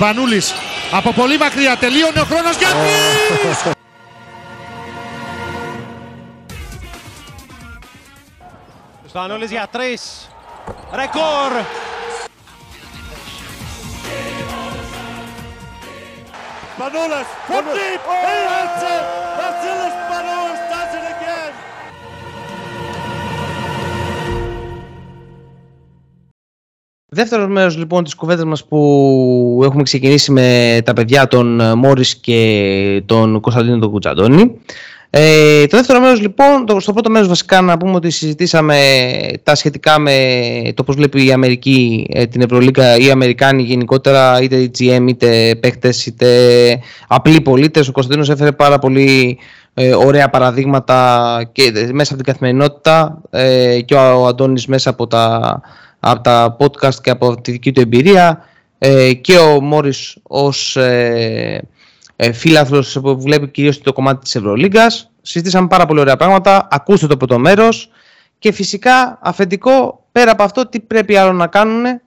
Σπανούλης από πολύ μακριά τελείωνε ο χρόνος για Σπανούλης για τρεις. Ρεκόρ. Manolas from deep. Δεύτερος μέρος λοιπόν της κουβέντας μας που έχουμε ξεκινήσει με τα παιδιά των Μόρις και τον Κωνσταντίνο τον Κουτσαντώνη. Ε, το δεύτερο μέρος λοιπόν, το, στο πρώτο μέρος βασικά να πούμε ότι συζητήσαμε τα σχετικά με το πώς βλέπει η Αμερική ε, την Ευρωλίγκα ή οι Αμερικάνοι γενικότερα είτε οι GM είτε παίχτες είτε απλοί πολίτες. Ο Κωνσταντίνος έφερε πάρα πολύ ε, ωραία παραδείγματα και μέσα από την καθημερινότητα ε, και ο, ο Αντώνης μέσα από τα, από τα podcast και από τη δική του εμπειρία. Ε, και ο Μόρις ως ε, ε, φίλαθλος που βλέπει κυρίως το κομμάτι της Ευρωλίγκας. Συζητήσαμε πάρα πολύ ωραία πράγματα, ακούστε το πρώτο μέρος. Και φυσικά αφεντικό πέρα από αυτό τι πρέπει άλλο να κάνουν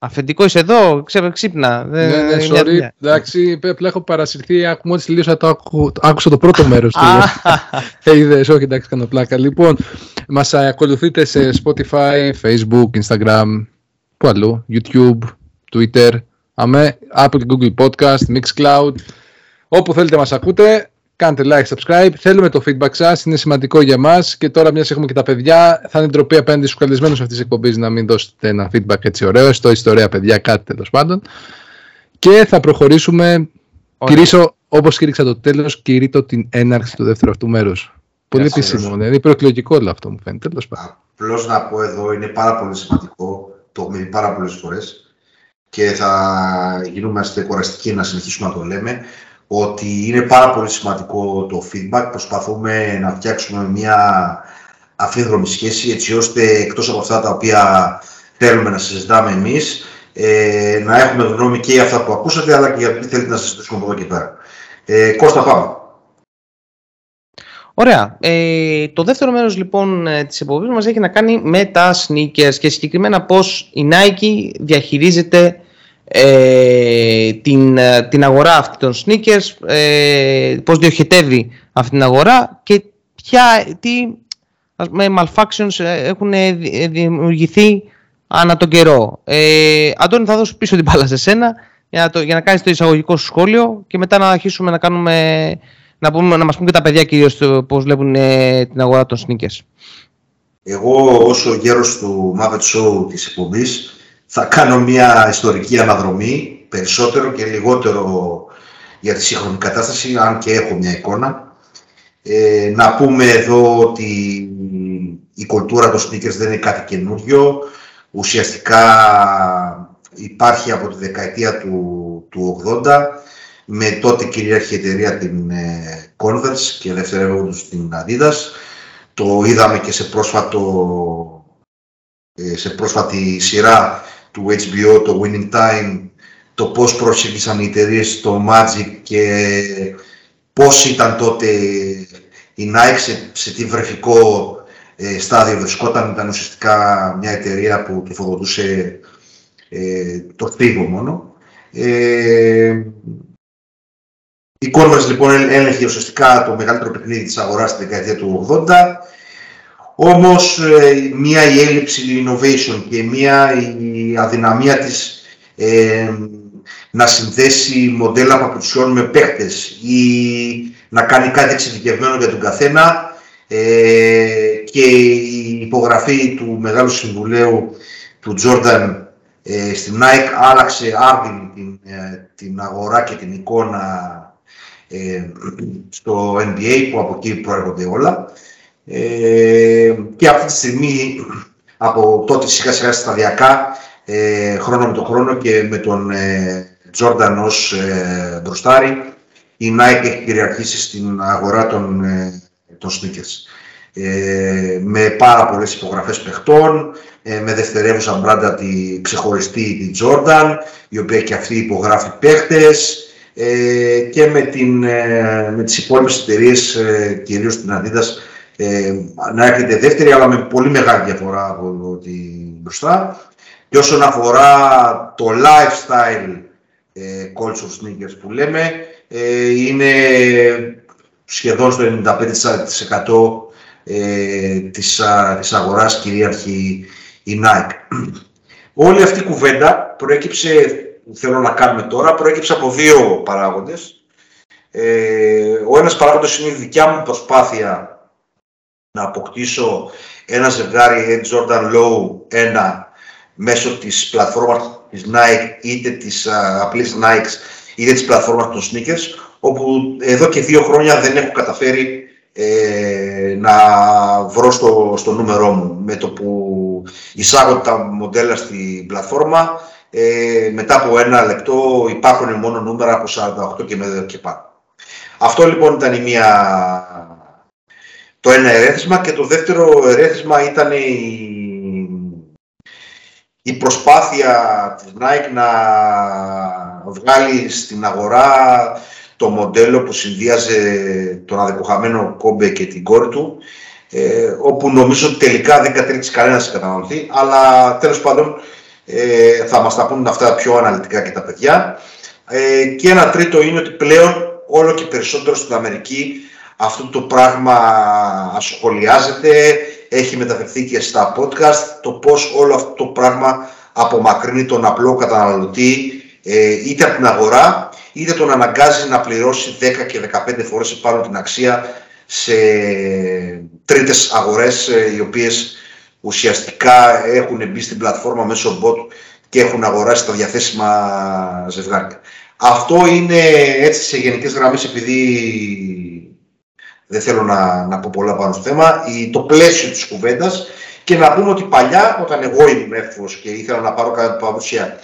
Αφεντικός είσαι εδώ, ξέρω, ξύπνα. Ναι, ναι, sorry. Εντάξει, απλά έχω παρασυρθεί. Μόλις τελείωσα, το άκου, άκουσα το πρώτο μέρος του. Ε, είδες, όχι, εντάξει, κάνω πλάκα. Λοιπόν, μας ακολουθείτε σε Spotify, Facebook, Instagram, πού αλλού, YouTube, Twitter, αμέ, Apple Google Podcast, Mixcloud. Όπου θέλετε μας ακούτε, κάντε like, subscribe. Θέλουμε το feedback σας, είναι σημαντικό για μας. Και τώρα, μιας έχουμε και τα παιδιά, θα είναι ντροπή απέναντι στους καλεσμένους αυτής της εκπομπής να μην δώσετε ένα feedback έτσι ωραίο, στο ιστορία παιδιά, κάτι τέλος πάντων. Και θα προχωρήσουμε. Κυρίσω, όπως κήρυξα το τέλος, κηρύττω την έναρξη του δεύτερου αυτού μέρους. Πολύ επίσημο, ναι. είναι προεκλογικό όλο αυτό μου φαίνεται. Απλώς να πω εδώ, είναι πάρα πολύ σημαντικό, το έχουμε δει πάρα πολλές φορές και θα γίνομαστε κοραστικοί να συνεχίσουμε να το λέμε, ότι είναι πάρα πολύ σημαντικό το feedback. Προσπαθούμε να φτιάξουμε μια αφίδρομη σχέση έτσι ώστε εκτός από αυτά τα οποία θέλουμε να συζητάμε εμείς ε, να έχουμε γνώμη και για αυτά που ακούσατε αλλά και για τι θέλετε να συζητήσουμε από εδώ και πέρα. Ε, Κώστα πάμε. Ωραία. Ε, το δεύτερο μέρος λοιπόν ε, της επόμενης μας έχει να κάνει με τα sneakers και συγκεκριμένα πώς η Nike διαχειρίζεται ε, την, ε, την αγορά αυτή των sneakers, ε, πώς διοχετεύει αυτή την αγορά και ποια, τι με malfunctions έχουν δημιουργηθεί ανά τον καιρό. Ε, Αντώνη θα δώσω πίσω την μπάλα σε σένα για να, το, για να κάνεις το εισαγωγικό σου σχόλιο και μετά να αρχίσουμε να κάνουμε να, πούμε, να μας πούν και τα παιδιά κυρίως πώς βλέπουν ε, την αγορά των sneakers. Εγώ όσο γέρος του Muppet Show της εκπομπής θα κάνω μια ιστορική αναδρομή περισσότερο και λιγότερο για τη σύγχρονη κατάσταση, αν και έχω μια εικόνα. Ε, να πούμε εδώ ότι η κουλτούρα των sneakers δεν είναι κάτι καινούργιο. Ουσιαστικά υπάρχει από τη δεκαετία του, του 80 με τότε κυρίαρχη εταιρεία την ε, Converse και δευτερεύοντας την Adidas. Το είδαμε και σε, πρόσφατο, ε, σε πρόσφατη σειρά του HBO, το Winning Time, το πώς προσέγγισαν οι εταιρείες το Magic και πώς ήταν τότε η Nike σε, σε τι βρεφικό ε, στάδιο βρισκόταν. Ήταν ουσιαστικά μια εταιρεία που τροφοδοτούσε ε, το θρύβο μόνο. Ε, η Converse λοιπόν έλεγχε ουσιαστικά το μεγαλύτερο παιχνίδι της αγοράς στη δεκαετία του 80. Όμως ε, μία η έλλειψη innovation και μία η αδυναμία της ε, να συνδέσει μοντέλα παπουτσιών με παίχτες ή να κάνει κάτι εξειδικευμένο για τον καθένα ε, και η υπογραφή του Μεγάλου Συμβουλίου του Jordan ε, στην Nike άλλαξε άρδιν την, την αγορά και την εικόνα ε, στο NBA που από εκεί προέρχονται όλα. Ε, και αυτή τη στιγμή από τότε σιγά σιγά σταδιακά ε, χρόνο με τον χρόνο και με τον ε, Jordan ως ε, μπροστάρι η Nike έχει κυριαρχήσει στην αγορά των, ε, των sneakers. Ε, με πάρα πολλές υπογραφές παιχτών, ε, με δευτερεύουσα μπράντα τη ξεχωριστή τη Jordan, η οποία και αυτή υπογράφει παίχτες, ε, και με, την, ε, με τις υπόλοιπες εταιρείες, ε, κυρίως την Adidas, ε, να έρχεται δεύτερη, αλλά με πολύ μεγάλη διαφορά από την μπροστά. Και όσον αφορά το lifestyle ε, culture sneakers που λέμε, ε, είναι σχεδόν στο 95% ε, της, της αγοράς κυρίαρχη η Nike. Όλη αυτή η κουβέντα προέκυψε, θέλω να κάνουμε τώρα, προέκυψε από δύο παράγοντες. Ε, ο ένας παράγοντος είναι η δικιά μου προσπάθεια να αποκτήσω ένα ζευγάρι Ed Jordan Low 1 μέσω της πλατφόρμας της Nike είτε της α, απλής Nike είτε της πλατφόρμας των sneakers όπου εδώ και δύο χρόνια δεν έχω καταφέρει ε, να βρω στο, στο νούμερό μου με το που εισάγω τα μοντέλα στην πλατφόρμα ε, μετά από ένα λεπτό υπάρχουν μόνο νούμερα από 48 και με και πάνω. Αυτό λοιπόν ήταν η μία, το ένα ερέθισμα και το δεύτερο ερέθισμα ήταν η, η προσπάθεια της Nike να βγάλει στην αγορά το μοντέλο που συνδύαζε τον αδεκοχαμένο Κόμπε και την κόρη του, ε, όπου νομίζω ότι τελικά δεν κατέληξε κανένας καταναλωτή, αλλά τέλος πάντων ε, θα μας τα πούν αυτά πιο αναλυτικά και τα παιδιά. Ε, και ένα τρίτο είναι ότι πλέον όλο και περισσότερο στην Αμερική αυτό το πράγμα ασχολιάζεται, έχει μεταφερθεί και στα podcast, το πώς όλο αυτό το πράγμα απομακρύνει τον απλό καταναλωτή ε, είτε από την αγορά είτε τον αναγκάζει να πληρώσει 10 και 15 φορές επάνω την αξία σε τρίτες αγορές ε, οι οποίες ουσιαστικά έχουν μπει στην πλατφόρμα μέσω bot και έχουν αγοράσει τα διαθέσιμα ζευγάρια. Αυτό είναι έτσι σε γενικές γραμμές επειδή δεν θέλω να, να πω πολλά πάνω στο θέμα, η, το πλαίσιο της κουβέντας και να πούμε ότι παλιά όταν εγώ ήμουν εύφος και ήθελα να πάρω κάτι παρουσία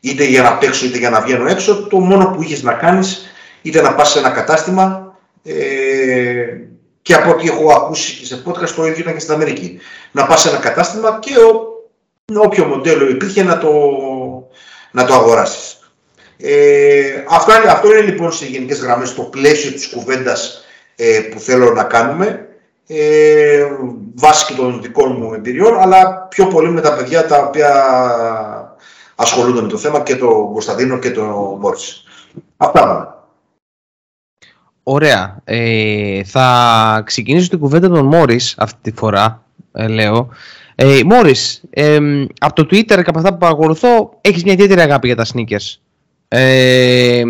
είτε για να παίξω είτε για να βγαίνω έξω, το μόνο που είχες να κάνεις είτε να πας σε ένα κατάστημα ε, και από ό,τι έχω ακούσει και σε podcast το ίδιο ήταν και στην Αμερική. Να πας σε ένα κατάστημα και ο, όποιο μοντέλο υπήρχε να το, να το αγοράσεις. Ε, αυτό, είναι, αυτό είναι λοιπόν σε γενικές γραμμές το πλαίσιο της κουβέντας ε, που θέλω να κάνουμε ε, βάσει και των δικών μου εμπειριών αλλά πιο πολύ με τα παιδιά τα οποία ασχολούνται με το θέμα και τον Κωνσταντίνο και τον Μπόρις. Αυτά πάμε. Ωραία. Ε, θα ξεκινήσω την κουβέντα των Μόρις αυτή τη φορά, ε, λέω. Ε, Μόρις, ε, από το Twitter και από αυτά που παρακολουθώ, έχεις μια ιδιαίτερη αγάπη για τα sneakers. Ε,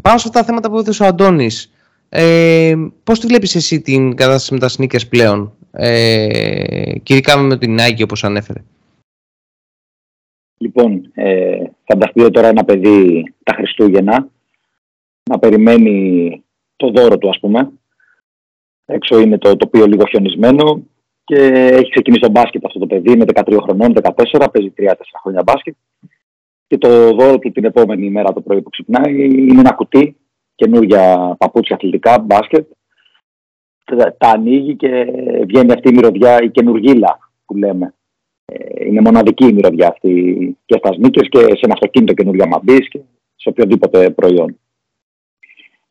πάνω σε αυτά τα θέματα που έδωσε ο Αντώνης, ε, πώς τη βλέπεις εσύ την κατάσταση με τα sneakers πλέον, ε, και ειδικά με την Nike όπως ανέφερε; Λοιπόν, ε, φανταστείτε τώρα ένα παιδί τα Χριστούγεννα να περιμένει το δώρο του ας πούμε. Έξω είναι το τοπίο λίγο χιονισμένο και έχει ξεκινήσει το μπάσκετ αυτό το παιδί, είναι 13 χρονών, 14, παίζει 3-4 χρόνια μπάσκετ και το δώρο του την επόμενη μέρα το πρωί που ξυπνάει είναι ένα κουτί, καινούργια παπούτσια αθλητικά, μπάσκετ. Τα ανοίγει και βγαίνει αυτή η μυρωδιά, η καινούργίλα που λέμε. Ε, είναι μοναδική η μυρωδιά αυτή και στα σνίκες και σε ένα αυτοκίνητο καινούργια μαμπής και σε οποιοδήποτε προϊόν.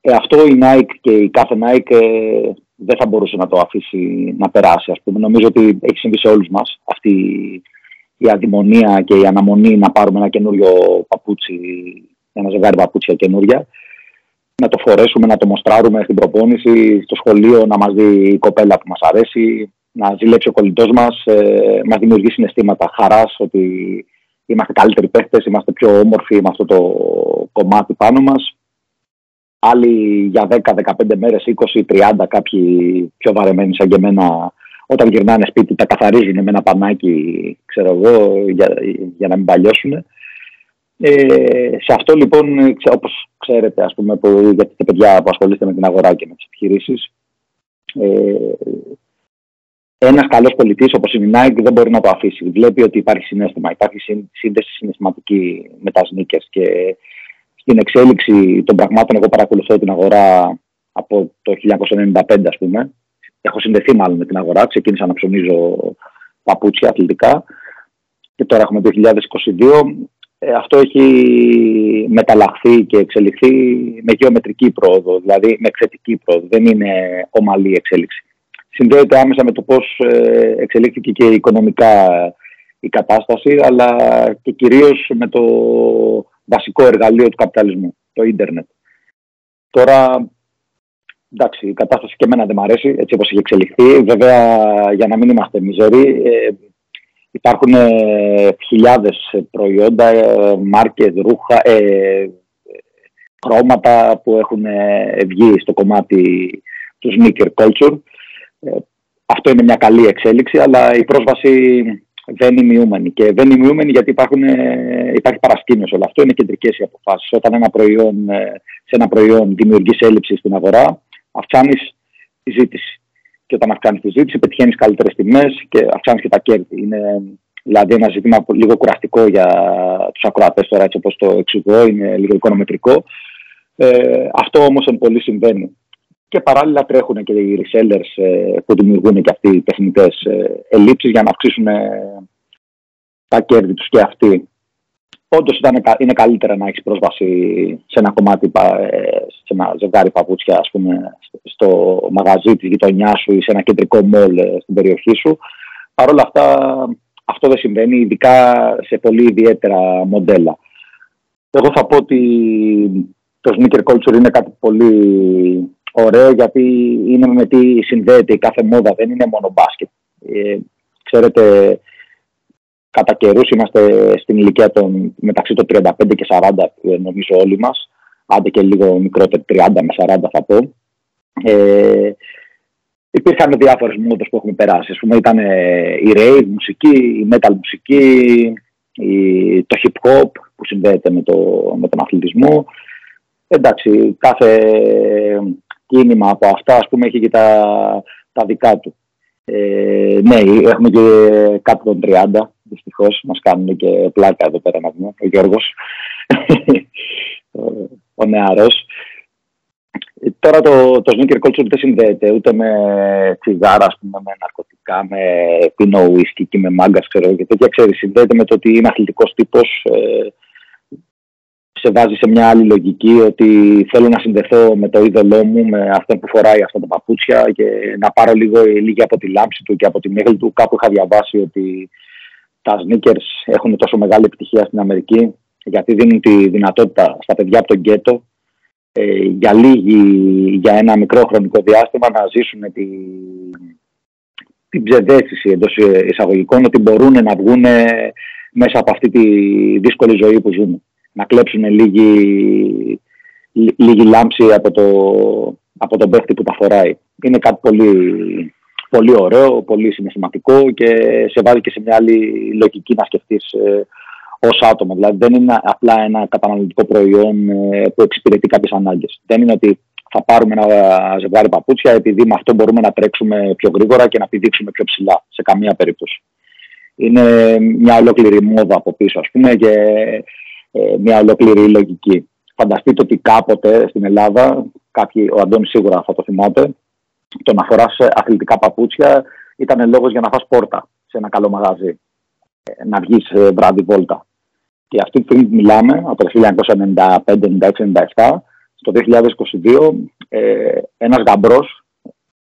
Ε, αυτό η Nike και η κάθε Nike ε, δεν θα μπορούσε να το αφήσει να περάσει. Ας πούμε. Νομίζω ότι έχει συμβεί σε όλους μας αυτή η αδημονία και η αναμονή να πάρουμε ένα καινούριο παπούτσι, ένα ζευγάρι παπούτσια καινούρια, να το φορέσουμε, να το μοστράρουμε στην προπόνηση, στο σχολείο, να μας δει η κοπέλα που μας αρέσει, να ζηλέψει ο κολλητός μας, ε, μας δημιουργεί συναισθήματα χαράς ότι είμαστε καλύτεροι παίχτες, είμαστε πιο όμορφοι με αυτό το κομμάτι πάνω μας. Άλλοι για 10, 15 μέρες, 20, 30, κάποιοι πιο βαρεμένοι σαν και εμένα όταν γυρνάνε σπίτι τα καθαρίζουν με ένα πανάκι, ξέρω εγώ, για, για να μην παλιώσουν. Ε, σε αυτό λοιπόν, όπως ξέρετε, ας πούμε, που, για τα παιδιά που ασχολείστε με την αγορά και με τις επιχειρήσεις, ε, ένας καλός πολιτής όπως είναι η Nike δεν μπορεί να το αφήσει. Βλέπει ότι υπάρχει συνέστημα, υπάρχει σύνδεση συναισθηματική με τα sneakers και στην εξέλιξη των πραγμάτων. Εγώ παρακολουθώ την αγορά από το 1995, ας πούμε, έχω συνδεθεί μάλλον με την αγορά. Ξεκίνησα να ψωνίζω παπούτσια αθλητικά και τώρα έχουμε το 2022. Ε, αυτό έχει μεταλλαχθεί και εξελιχθεί με γεωμετρική πρόοδο, δηλαδή με εξαιρετική πρόοδο. Δεν είναι ομαλή εξέλιξη. Συνδέεται άμεσα με το πώς ε, εξελίχθηκε και οικονομικά η κατάσταση, αλλά και κυρίως με το βασικό εργαλείο του καπιταλισμού, το ίντερνετ. Τώρα, εντάξει, η κατάσταση και εμένα δεν μου αρέσει, έτσι όπως έχει εξελιχθεί. Βέβαια, για να μην είμαστε μιζεροί, ε, υπάρχουν ε, χιλιάδες προϊόντα, ε, μάρκες, ρούχα, ε, χρώματα που έχουν ε, βγει στο κομμάτι του sneaker culture. Ε, αυτό είναι μια καλή εξέλιξη, αλλά η πρόσβαση δεν είναι μειούμενη. Και δεν είναι μειούμενη γιατί υπάρχουν, ε, υπάρχει παρασκήνωση όλο αυτό. Είναι κεντρικές οι αποφάσεις. Όταν ένα προϊόν, σε ένα προϊόν δημιουργείς έλλειψη στην αγορά, αυξάνεις τη ζήτηση. Και όταν αυξάνει τη ζήτηση, πετυχαίνεις καλύτερες τιμές και αυξάνεις και τα κέρδη. Είναι δηλαδή ένα ζήτημα λίγο κουραστικό για τους ακροατές τώρα, έτσι όπως το εξηγώ, είναι λίγο οικονομετρικό. Ε, αυτό όμως εν πολύ συμβαίνει. Και παράλληλα τρέχουν και οι resellers ε, που δημιουργούν και αυτοί οι τεχνητές ε, ελλείψεις για να αυξήσουν ε, τα κέρδη τους και αυτοί. Όντως είναι καλύτερα να έχεις πρόσβαση σε ένα κομμάτι, ε, σε ένα ζευγάρι παπούτσια, ας πούμε, στο μαγαζί της γειτονιάς σου ή σε ένα κεντρικό μόλ στην περιοχή σου. Παρ' όλα αυτά, αυτό δεν συμβαίνει, ειδικά σε πολύ ιδιαίτερα μοντέλα. Εγώ θα πω ότι το sneaker culture είναι κάτι πολύ ωραίο γιατί είναι με τι συνδέεται η κάθε μόδα, δεν είναι μόνο μπάσκετ. Ε, ξέρετε, κατά καιρούς είμαστε στην ηλικία των μεταξύ των 35 και 40 νομίζω όλοι μας, άντε και λίγο μικρότερο, 30 με 40 θα πω. Ε, υπήρχαν διάφορες μόδες που έχουμε περάσει. Ας πούμε ήταν η rave μουσική, η metal μουσική, η, το hip hop που συνδέεται με, το, με τον αθλητισμό εντάξει, κάθε κίνημα από αυτά ας πούμε έχει και τα, τα δικά του. Ε, ναι, έχουμε και κάτω των 30, δυστυχώς. Μας κάνουν και πλάκα εδώ πέρα να δούμε, ο Γιώργος, ο νεαρός. Ε, τώρα το, το sneaker culture δεν συνδέεται ούτε με τσιγάρα, ας πούμε, με ναρκωτικά, με πίνο whisky και με μάγκας, ξέρω και τέτοια, ξέρεις, συνδέεται με το ότι είναι αθλητικός τύπος, ε, σε βάζει σε μια άλλη λογική ότι θέλω να συνδεθώ με το είδωλό μου, με αυτό που φοράει αυτά τα παπούτσια και να πάρω λίγο λίγη από τη λάμψη του και από τη μύγλη του. Κάπου είχα διαβάσει ότι τα sneakers έχουν τόσο μεγάλη επιτυχία στην Αμερική γιατί δίνουν τη δυνατότητα στα παιδιά από τον γκέτο ε, για λίγη, για ένα μικρό χρονικό διάστημα να ζήσουν τη, την ψευδέστηση εντός εισαγωγικών ότι μπορούν να βγουν μέσα από αυτή τη δύσκολη ζωή που ζουν να κλέψουν λίγη, λίγη λάμψη από, το, από τον παίχτη που τα φοράει. Είναι κάτι πολύ, πολύ ωραίο, πολύ συναισθηματικό και σε βάζει και σε μια άλλη λογική να σκεφτείς ε, ως άτομο. Δηλαδή δεν είναι απλά ένα καταναλωτικό προϊόν ε, που εξυπηρετεί κάποιες ανάγκες. Δεν είναι ότι θα πάρουμε ένα ζευγάρι παπούτσια επειδή με αυτό μπορούμε να τρέξουμε πιο γρήγορα και να πηδήξουμε πιο ψηλά. Σε καμία περίπτωση. Είναι μια ολόκληρη μόδα από πίσω, ας πούμε, και ε, μια ολόκληρη λογική. Φανταστείτε ότι κάποτε στην Ελλάδα, κάποιοι, ο Αντώνης σίγουρα θα το θυμάται, το να φοράς αθλητικά παπούτσια ήταν λόγος για να φας πόρτα σε ένα καλό μαγαζί, ε, να βγεις ε, βράδυ βόλτα. Και αυτή τη στιγμή που μιλάμε, από το 1995, 96, 97, στο 2022, ε, ένας γαμπρός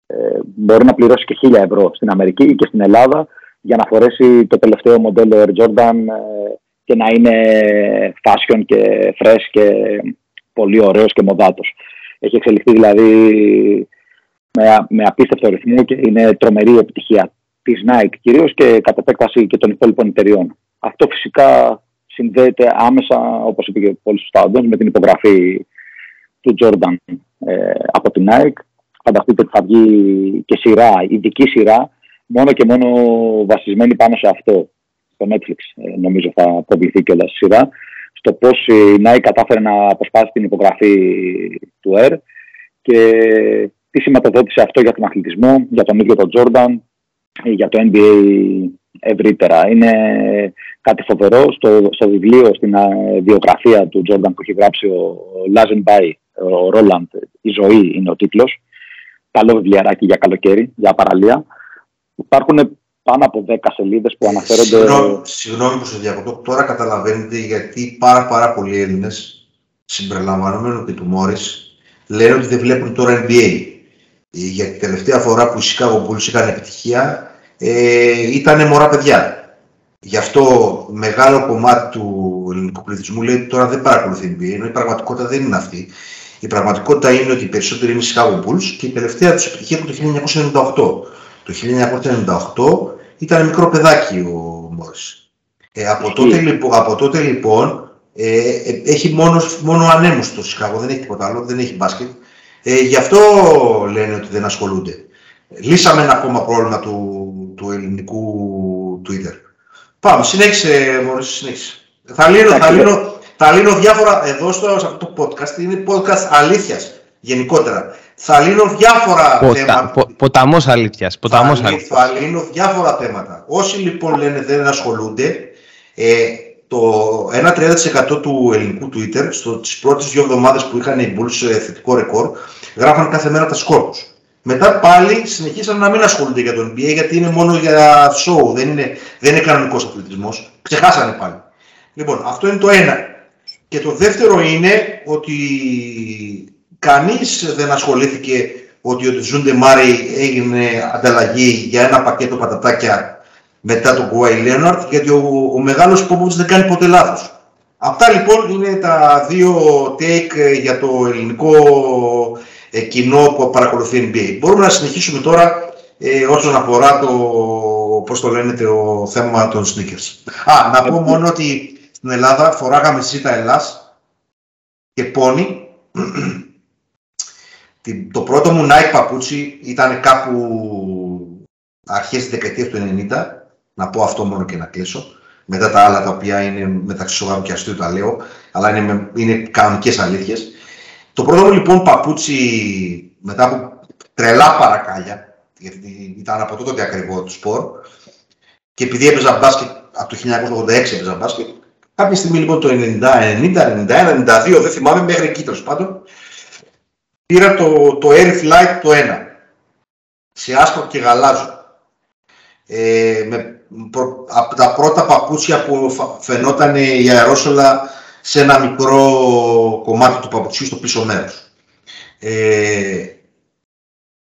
ε, μπορεί να πληρώσει και 1000 ευρώ στην Αμερική και στην Ελλάδα για να φορέσει το τελευταίο μοντέλο Air Jordan και να είναι fashion και fresh και πολύ ωραίος και μοδάτος. Έχει εξελιχθεί δηλαδή με, με απίστευτο ρυθμό και είναι τρομερή επιτυχία της Nike κυρίως και κατ' επέκταση και των υπόλοιπων εταιριών. Αυτό φυσικά συνδέεται άμεσα, όπως είπε και πολύ σωστά με την υπογραφή του Jordan ε, από την Nike. Φανταστείτε ότι θα βγει και σειρά, ειδική σειρά, μόνο και μόνο βασισμένη πάνω σε αυτό στο Netflix ε, νομίζω θα προβληθεί και όλα σειρά στο πώς η Nike κατάφερε να αποσπάσει την υπογραφή του Air και τι σηματοδότησε αυτό για τον αθλητισμό, για τον ίδιο τον Jordan, για το NBA ευρύτερα. Είναι κάτι φοβερό. Στο, στο βιβλίο, στην βιογραφία του Jordan που έχει γράψει ο Λάζεν Μπάι, ο Ρόλαντ, «Η ζωή» είναι ο τίτλος. Καλό βιβλιαράκι για καλοκαίρι, για παραλία. Υπάρχουν πάνω από 10 σελίδες που αναφέρονται. Συγγνώμη, συγγνώμη που σε διακοπτώ. Τώρα καταλαβαίνετε γιατί πάρα, πάρα πολλοί Έλληνες, συμπεριλαμβανομένου και του Μόρις, λένε ότι δεν βλέπουν τώρα NBA. Για την τελευταία φορά που οι Chicago Bulls είχαν επιτυχία ε, ήταν μωρά παιδιά. Γι' αυτό μεγάλο κομμάτι του ελληνικού πληθυσμού λέει ότι τώρα δεν παρακολουθεί NBA, ενώ η πραγματικότητα δεν είναι αυτή. Η πραγματικότητα είναι ότι οι περισσότεροι είναι Chicago Bulls και η τελευταία τους επιτυχία ήταν το 1998. Το 1998 ήταν μικρό παιδάκι ο Μόρις. Ε, από, τότε, λοιπόν, από τότε λοιπόν ε, ε, έχει μόνος, μόνο ανέμους στο Chicago, δεν έχει τίποτα άλλο, δεν έχει μπάσκετ. Ε, γι' αυτό λένε ότι δεν ασχολούνται. Λύσαμε ένα ακόμα πρόβλημα του, του ελληνικού Twitter. Πάμε, συνέχισε Μόρις, συνέχισε. Θα λύνω, θα, λύνω, θα λύνω διάφορα, εδώ στο, σε αυτό το podcast, είναι podcast αλήθειας γενικότερα. Θα λύνω διάφορα Ποτα, θέματα. πο, ποταμός αλήθειας. Ποταμός θα, αλήθειας. θα λύνω διάφορα θέματα. Όσοι λοιπόν λένε δεν ασχολούνται, ε, το 1-30% του ελληνικού Twitter, στο, τις πρώτες δύο εβδομάδες που είχαν οι Bulls σε θετικό ρεκόρ, γράφαν κάθε μέρα τα σκόρ τους. Μετά πάλι συνεχίσαν να μην ασχολούνται για τον NBA γιατί είναι μόνο για show, δεν είναι, δεν είναι κανονικός αθλητισμός. Ξεχάσανε πάλι. Λοιπόν, αυτό είναι το ένα. Και το δεύτερο είναι ότι κανείς δεν ασχολήθηκε ότι ο Τζούντε Μάρι έγινε ανταλλαγή για ένα πακέτο πατατάκια μετά τον Κουάι Λέοναρτ, γιατί ο, ο μεγάλος Πόποβιτς δεν κάνει ποτέ λάθος. Αυτά λοιπόν είναι τα δύο take για το ελληνικό ε, κοινό που παρακολουθεί NBA. Μπορούμε να συνεχίσουμε τώρα ε, όσον αφορά το, πώς το λένε, το θέμα των sneakers. Α, να πω μόνο ότι στην Ελλάδα φοράγαμε σίτα Ελλάς και πόνι. το πρώτο μου Nike παπούτσι ήταν κάπου αρχές της δεκαετίας του 90. Να πω αυτό μόνο και να κλείσω. Μετά τα άλλα τα οποία είναι μεταξύ σοβαρού και αστείου τα λέω, αλλά είναι, είναι κανονικές αλήθειες. Το πρώτο μου λοιπόν παπούτσι μετά από τρελά παρακάλια, γιατί ήταν από τότε ακριβό του σπορ, και επειδή έπαιζα μπάσκετ από το 1986 έπαιζα μπάσκετ, κάποια στιγμή λοιπόν το 90, 90, 91, 92, δεν θυμάμαι, μέχρι εκεί τέλος πάντων, πήρα το, το Air Flight το 1, σε άσπρο και γαλάζο. Ε, με, προ, από τα πρώτα παπούτσια που φαινόταν η αερόσολα σε ένα μικρό κομμάτι του παπουτσιού στο πίσω μέρος. Ε,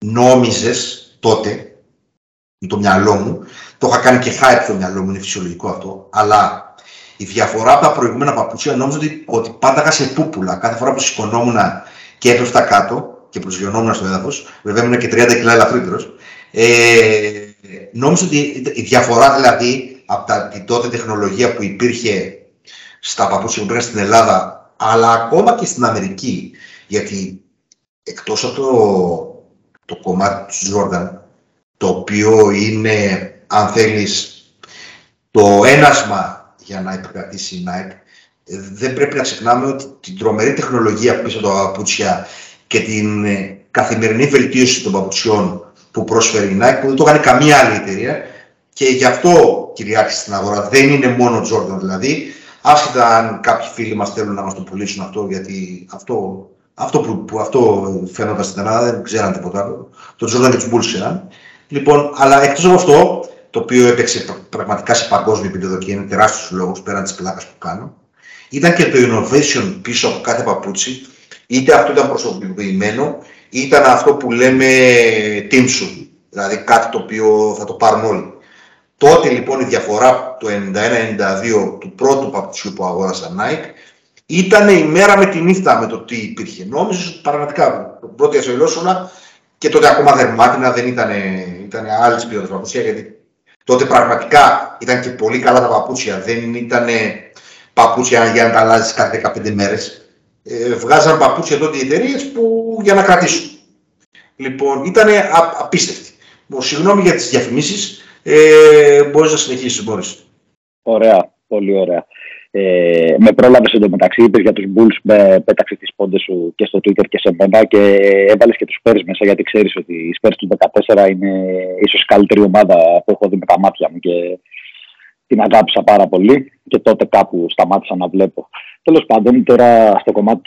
νόμιζες τότε, με το μυαλό μου, το είχα κάνει και hype στο μυαλό μου, είναι φυσιολογικό αυτό, αλλά η διαφορά από τα προηγούμενα παπούτσια νόμιζα ότι, ότι πάταγα σε πούπουλα. Κάθε φορά που σηκωνόμουν και έπεφτα κάτω και προσγειωνόμουν στο έδαφος, βέβαια ήμουν και 30 κιλά ελαφρύτερος. Ε, νόμιζα ότι η διαφορά δηλαδή από τα, την τότε τεχνολογία που υπήρχε στα παπούτσια που πήγαν στην Ελλάδα, αλλά ακόμα και στην Αμερική, γιατί εκτός από το, το κομμάτι του Jordan, το οποίο είναι, αν θέλεις, το ένασμα για να επικρατήσει η Nike, δεν πρέπει να ξεχνάμε ότι την τρομερή τεχνολογία πίσω από τα παπούτσια και την ε, καθημερινή βελτίωση των παπουτσιών που πρόσφερε η Nike, που δεν το κάνει καμία άλλη εταιρεία και γι' αυτό κυριάρχησε στην αγορά. Δεν είναι μόνο Jordan δηλαδή, Άσχετα αν κάποιοι φίλοι μας θέλουν να μας το πουλήσουν αυτό, γιατί αυτό, αυτό που, που αυτό φαίνονταν στην Ελλάδα δεν ξέραν τίποτα άλλο. Το Jordan και τους Bulls ξέραν. Λοιπόν, αλλά εκτός από αυτό, το οποίο έπαιξε πραγματικά σε παγκόσμιο επίπεδο και είναι τεράστιος λόγος πέραν της πλάκας που κάνω, ήταν και το innovation πίσω από κάθε παπούτσι. Είτε αυτό ήταν προσωποποιημένο, είτε ήταν αυτό που λέμε team σου. Δηλαδή κάτι το οποίο θα το πάρουν όλοι. Τότε λοιπόν η διαφορά το 91-92 του πρώτου παπουτσιού που αγόρασα Nike ήταν η μέρα με τη νύχτα με το τι υπήρχε. Νόμιζα ότι πραγματικά πρώτη ασφαλόσουνα και τότε ακόμα δερμάτινα δεν ήταν, ήταν άλλη ποιότητας παπούτσια γιατί τότε πραγματικά ήταν και πολύ καλά τα παπούτσια. Δεν ήταν παπούτσια για να τα αλλάζεις κάθε 15 μέρες. Ε, βγάζαν παπούτσια τότε οι εταιρείες που για να κρατήσουν. Λοιπόν, ήταν απίστευτη. Συγγνώμη για τις διαφημίσεις. Ε, μπορείς να συνεχίσεις, μπορείς. Ωραία, πολύ ωραία. Ε, με πρόλαβες εντωμεταξύ, είπες για τους Bulls, με πέταξες τις πόντες σου και στο Twitter και σε μένα και έβαλες και τους Spurs μέσα γιατί ξέρεις ότι οι Spurs του 14 είναι ίσως η καλύτερη ομάδα που έχω δει με τα μάτια μου και την αγάπησα πάρα πολύ και τότε κάπου σταμάτησα να βλέπω. Τέλος πάντων, τώρα στο κομμάτι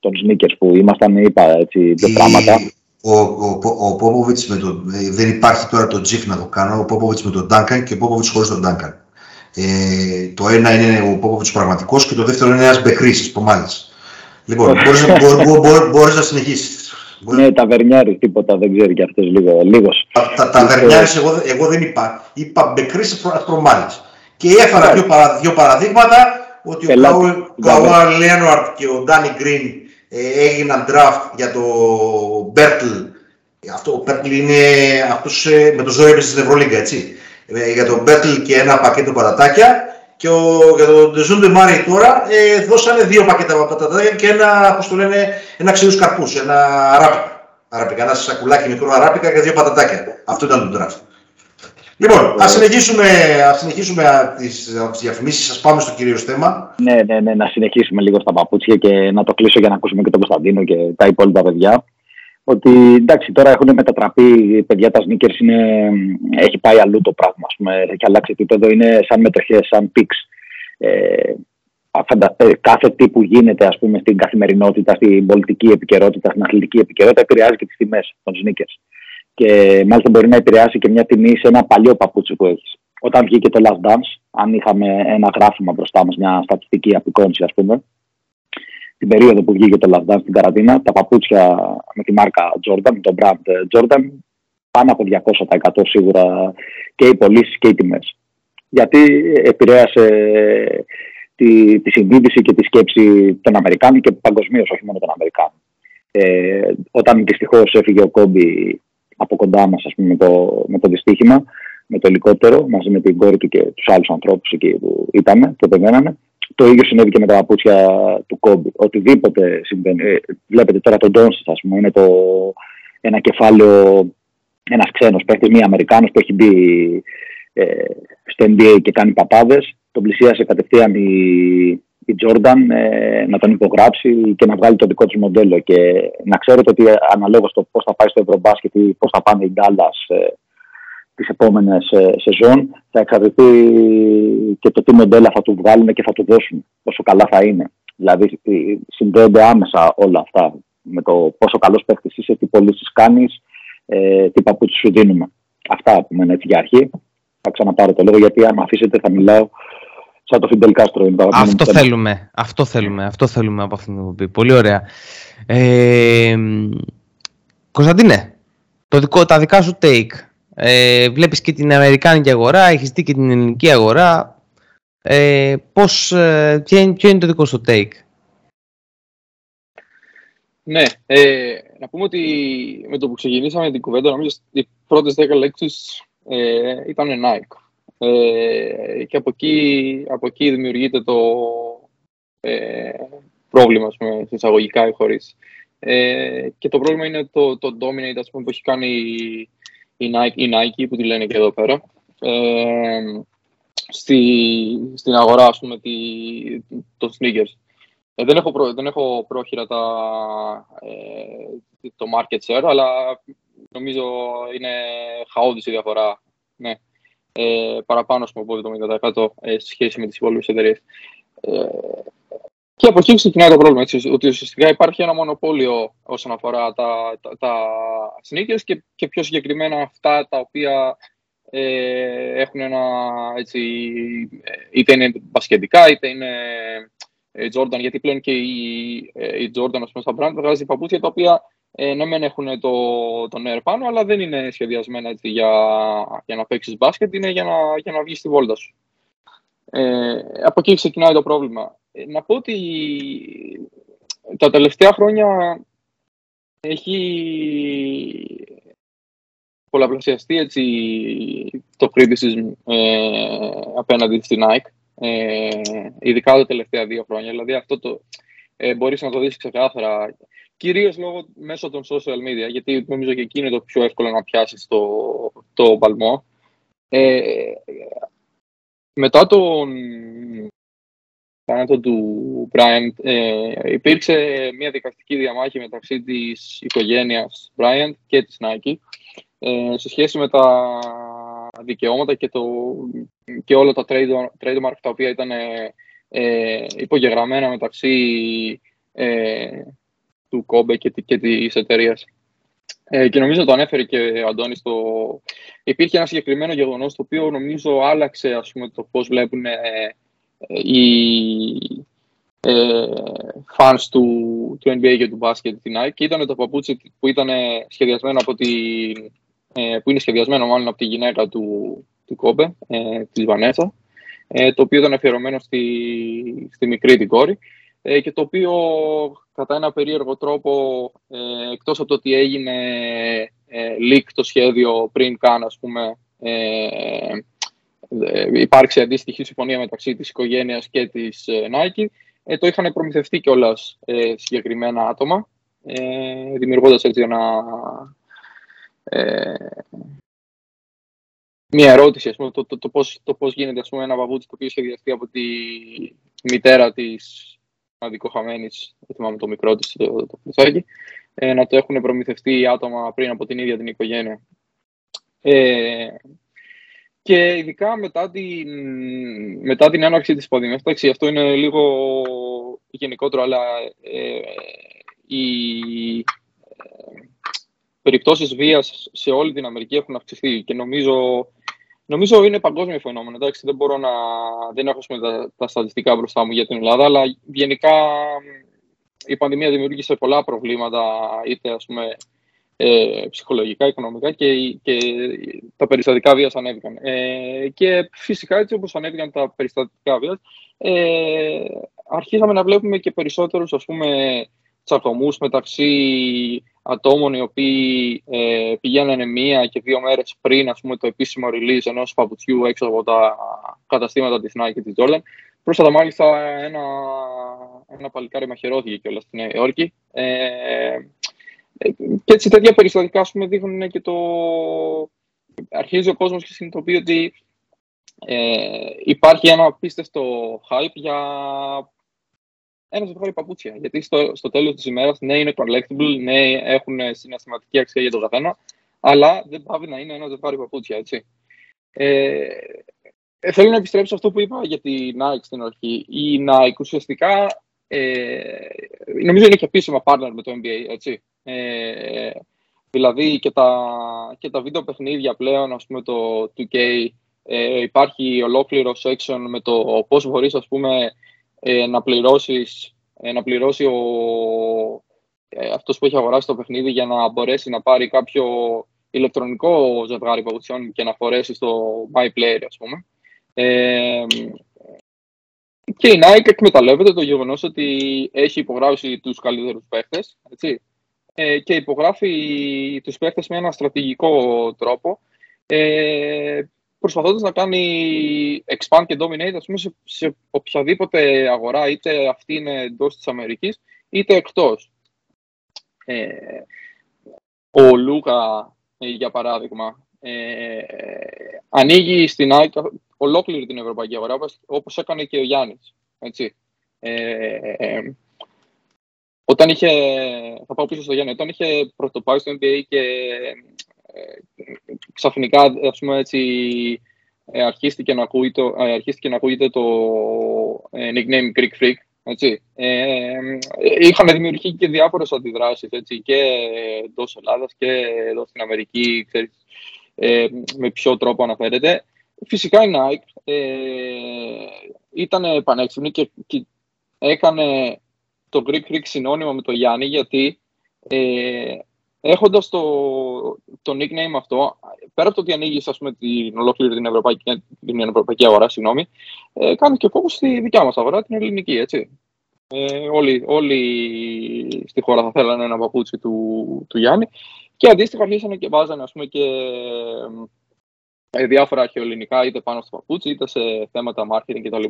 των sneakers που ήμασταν, είπα έτσι δύο πράγματα ο, ο, ο Πόποβιτς με τον, ε, δεν υπάρχει τώρα το GIF να το κάνω, ο Πόποβιτς με τον Duncan και ο Πόποβιτς χωρίς τον Duncan. Ε, το ένα είναι ο Πόποβιτς πραγματικός και το δεύτερο είναι ένας Μπεκρής, Πομάλης. Λοιπόν, μπορείς, να, μπο, μπο, μπορείς να συνεχίσεις. Ναι, ταβερνιάρης, τίποτα, δεν ξέρει κι αυτός λίγο, λίγος. Τα, τα, ταβερνιάρης εγώ, εγώ δεν είπα, είπα Μπεκρής Προμάλης. Και έφερα δύο, παρα, δύο παραδείγματα ότι ο Καουά Λέοναρτ και ο Ντάνι Γκριν ε, έγιναν draft για το Μπέρτλ. Αυτό, ο Μπέρτλ είναι αυτός ε, με το ζώο έπαιζε στην Ευρωλίγκα, έτσι. Ε, για τον Μπέρτλ και ένα πακέτο πατατάκια και ο, για τον Ντεζούντε Μάρι τώρα ε, δώσανε δύο πακέτα πατατάκια και ένα, πώς το λένε, ένα ξύλους καρπούς, ένα αράπικα. Αράπικα, ένα σακουλάκι μικρό αράπικα και δύο πατατάκια. Αυτό ήταν το draft. Λοιπόν, ας συνεχίσουμε, ας συνεχίσουμε τις, τις διαφημίσεις, ας πάμε στο κυρίως θέμα. Ναι, ναι, ναι, να συνεχίσουμε λίγο στα παπούτσια και να το κλείσω για να ακούσουμε και τον Κωνσταντίνο και τα υπόλοιπα παιδιά. Ότι εντάξει, τώρα έχουν μετατραπεί, παιδιά τα sneakers είναι, έχει πάει αλλού το πράγμα, ας πούμε, έχει αλλάξει επίπεδο, είναι σαν μετοχές, σαν picks. Ε, ε, κάθε τι που γίνεται ας πούμε, στην καθημερινότητα, στην πολιτική επικαιρότητα, στην αθλητική επικαιρότητα επηρεάζει και τις τιμές των sneakers και μάλιστα μπορεί να επηρεάσει και μια τιμή σε ένα παλιό παπούτσι που έχεις. Όταν βγήκε το Last Dance, αν είχαμε ένα γράφημα μπροστά μας, μια στατιστική απεικόνηση, ας πούμε, την περίοδο που βγήκε το Last Dance στην καραντίνα, τα παπούτσια με τη μάρκα Jordan, με το brand Jordan, πάνω από 200% σίγουρα και οι πωλήσεις και οι τιμές. Γιατί επηρέασε τη, τη συνείδηση και τη σκέψη των Αμερικάνων και παγκοσμίως, όχι μόνο των Αμερικάνων. Ε, όταν δυστυχώς έφυγε ο Κόμπι από κοντά μας με, το, με το δυστύχημα, με το ελικόπτερο, μαζί με την κόρη του και τους άλλους ανθρώπους εκεί που ήταν και περιμένανε. Το ίδιο συνέβη και με τα παπούτσια του Κόμπι. Οτιδήποτε συμβαίνει. Ε, βλέπετε τώρα τον Ντόνσιτ, ας πούμε, είναι το, ένα κεφάλαιο, ένας ξένος παίκτη, μία Αμερικάνος που έχει μπει ε, στο NBA και κάνει παπάδες. Τον πλησίασε κατευθείαν η, η Jordan ε, να τον υπογράψει και να βγάλει το δικό του μοντέλο. Και να ξέρετε ότι αναλόγως το πώς θα πάει στο Ευρωμπάσκετ ή πώς θα πάνε οι Ντάλλας ε, τις επόμενες ε, σεζόν, θα εξαρτηθεί και το τι μοντέλα θα τους βγάλουν και θα τους δώσουν, πόσο καλά θα είναι. Δηλαδή ε, συνδέονται άμεσα όλα αυτά με το πόσο καλός παίχτη είσαι, τι πωλήσεις κάνεις, ε, τι παπούτσι σου δίνουμε. Αυτά που μένουν έτσι για αρχή. Θα ξαναπάρω το λόγο γιατί αν αφήσετε θα μιλάω σαν το Φιντελ Κάστρο. Είναι αυτό θέλουμε, αυτό θέλουμε, αυτό θέλουμε από αυτήν την εκπομπή. Πολύ ωραία. Ε, Κωνσταντίνε, το δικό, τα δικά σου take. Ε, βλέπεις και την Αμερικάνικη αγορά, έχεις δει και την ελληνική αγορά. Ε, πώς, ε, ποιο, είναι, ποιο είναι το δικό σου take; Ναι, ε, να πούμε ότι με το που ξεκινήσαμε την κουβέντα, νομίζω οι πρώτες 10 λέξεις ε, ήταν Nike. Ε, και από εκεί, από εκεί δημιουργείται το ε, πρόβλημα, ας πούμε, εισαγωγικά ή χωρίς. Ε, και το πρόβλημα είναι το, το dominate, ας πούμε, που έχει κάνει η Nike, η Nike που τη λένε και εδώ πέρα. Ε, στη, στην αγορά, ας πούμε, τη, το sneakers. Ε, δεν, έχω προ, δεν έχω πρόχειρα τα, ε, το market share, αλλά νομίζω είναι χαόδηση η διαφορά. Ναι ε, παραπάνω από 70% ε, σε σχέση με τις υπόλοιπες εταιρείες. Ε, και από εκεί ξεκινάει το πρόβλημα, έτσι, ότι ουσιαστικά υπάρχει ένα μονοπόλιο όσον αφορά τα, τα, τα sneakers και, και πιο συγκεκριμένα αυτά τα οποία ε, έχουν ένα, έτσι, είτε είναι μπασκετικά είτε είναι ε, Jordan, γιατί πλέον και η, ε, η Jordan ας πούμε, στα brand βγάζει παπούτσια τα οποία ε, ναι, μεν έχουν το, το air πάνω, αλλά δεν είναι σχεδιασμένα έτσι, για, για να παίξεις μπάσκετ, είναι για να, για να βγεις στη βόλτα σου. Ε, από εκεί ξεκινάει το πρόβλημα. Ε, να πω ότι τα τελευταία χρόνια έχει πολλαπλασιαστεί έτσι, το criticism ε, απέναντι στην Nike. Ε, ειδικά τα τελευταία δύο χρόνια. Δηλαδή αυτό το, ε, μπορείς να το δεις ξεκάθαρα Κυρίως λόγω μέσω των social media, γιατί νομίζω και εκεί είναι το πιο εύκολο να πιάσεις το, το παλμό. Ε, μετά τον θάνατο του Bryant ε, υπήρξε μια δικαστική διαμάχη μεταξύ της οικογένειας Bryant και της Nike ε, σε σχέση με τα δικαιώματα και, το, και όλα τα trademark τα οποία ήταν ε, υπογεγραμμένα μεταξύ ε, του Κόμπε και, και της εταιρείας. Ε, και νομίζω το ανέφερε και ο Αντώνης το... Υπήρχε ένα συγκεκριμένο γεγονός το οποίο νομίζω άλλαξε ας πούμε, το πώς βλέπουν ε, ε, οι ε, fans του, του NBA και του μπάσκετ την Nike και ήταν το παπούτσι που ήταν σχεδιασμένο από τη, ε, που είναι σχεδιασμένο μάλλον από τη γυναίκα του, του Κόμπε, ε, της Βανέσα ε, το οποίο ήταν αφιερωμένο στη, στη μικρή την κόρη. ε, και το οποίο κατά ένα περίεργο τρόπο, ε, εκτός από το ότι έγινε ε, leak το σχέδιο πριν καν, ας πούμε, ε, ε, υπάρξει αντίστοιχη συμφωνία μεταξύ της οικογένειας και της ε, Nike, ε, το είχαν προμηθευτεί κιόλας ε, συγκεκριμένα άτομα, ε, δημιουργώντας έτσι ένα, ε, μια ερώτηση, ας πούμε, το, το, το, πώς, το πώς γίνεται ας πούμε, ένα παπούτσι το οποίο σχεδιαστεί από τη μητέρα της αδικοχαμένης, δεν θυμάμαι το μικρό της, το, το, ε, να το έχουν προμηθευτεί άτομα πριν από την ίδια την οικογένεια. Ε, και ειδικά μετά την, μετά την έναρξη της πανδημίας, εντάξει, αυτό είναι λίγο γενικότερο, αλλά ε, οι ε, περιπτώσεις βίας σε όλη την Αμερική έχουν αυξηθεί και νομίζω, νομίζω είναι παγκόσμιο φαινόμενο. Εντάξει, δεν μπορώ να, δεν έχω τα, τα στατιστικά μπροστά μου για την Ελλάδα, αλλά γενικά η πανδημία δημιούργησε πολλά προβλήματα, είτε ας πούμε ε, ψυχολογικά, οικονομικά και, και τα περιστατικά βίας ανέβηκαν. Ε, και φυσικά έτσι όπως ανέβηκαν τα περιστατικά βίας, ε, αρχίσαμε να βλέπουμε και περισσότερους ας πούμε τσακωμούς μεταξύ ατόμων οι οποίοι ε, πηγαίνανε μία και δύο μέρες πριν ας πούμε, το επίσημο release ενός παπουτσιού έξω από τα καταστήματα της Nike και της Jordan. Πρόσφατα μάλιστα ένα, ένα παλικάρι μαχαιρώθηκε και όλα στη Νέα Υόρκη. Ε, και έτσι τέτοια περιστατικά ας πούμε, δείχνουν και το... Αρχίζει ο κόσμος και συνειδητοποιεί ότι ε, υπάρχει ένα απίστευτο hype για ένας ζευγάρι παπούτσια. Γιατί στο, στο τέλος της ημέρας, ναι, είναι collectible, ναι, έχουν συναισθηματική αξία για τον καθένα, αλλά δεν πάβει να είναι ένας ζευγάρι παπούτσια, έτσι. Ε, ε, θέλω να επιστρέψω αυτό που είπα για τη Nike στην αρχή. Η Nike ουσιαστικά ε, νομίζω είναι και επίσημα partner με το NBA, έτσι. Ε, δηλαδή και τα, και τα βίντεο παιχνίδια πλέον, ας πούμε το 2K, ε, υπάρχει ολόκληρο section με το πώς μπορείς, ας πούμε, ε, να, πληρώσεις, ε, να πληρώσει ο, ε, αυτός που έχει αγοράσει το παιχνίδι για να μπορέσει να πάρει κάποιο ηλεκτρονικό ζευγάρι παπουτσιών και να φορέσει στο My Player, ας πούμε. Ε, και η Nike εκμεταλλεύεται το γεγονός ότι έχει υπογράψει τους καλύτερους παίχτες, έτσι, ε, και υπογράφει τους παίχτες με ένα στρατηγικό τρόπο, ε, προσπαθώντας να κάνει expand και dominate ας πούμε, σε, σε οποιαδήποτε αγορά, είτε αυτή είναι εντός της Αμερικής, είτε εκτός. Ε, ο Λούκα, ε, για παράδειγμα, ε, ανοίγει στην Nike ολόκληρη την ευρωπαϊκή αγορά, όπως έκανε και ο Γιάννης. Έτσι. Ε, ε, όταν είχε, θα πάω πίσω στο Γιάννη, όταν είχε πρωτοπάει στο NBA και ξαφνικά ας πούμε, έτσι, ε, αρχίστηκε, να ακούγεται, ε, αρχίστηκε να ακούγεται το ε, nickname Greek Freak. Έτσι. Ε, είχαν δημιουργήσει και διάφορες αντιδράσεις έτσι, και εντός Ελλάδας και εδώ στην Αμερική, ξέρεις, ε, με ποιο τρόπο αναφέρεται. Φυσικά η Nike ε, ήταν πανέξυπνη και, και έκανε το Greek Freak συνώνυμο με το Γιάννη γιατί ε, Έχοντας το, το nickname αυτό, πέρα από το ότι ανοίγεις την ολόκληρη την ευρωπαϊκή, την ευρωπαϊκή αγορά, συγγνώμη, ε, κάνεις και φόβο στη δικιά μας αγορά, την ελληνική. Έτσι. Ε, όλοι, όλοι στη χώρα θα θέλανε ένα παπούτσι του, του Γιάννη και αντίστοιχα αρχίσανε και βάζανε ας πούμε, και ε, διάφορα αρχαιοελληνικά είτε πάνω στο παπούτσι είτε σε θέματα marketing κτλ.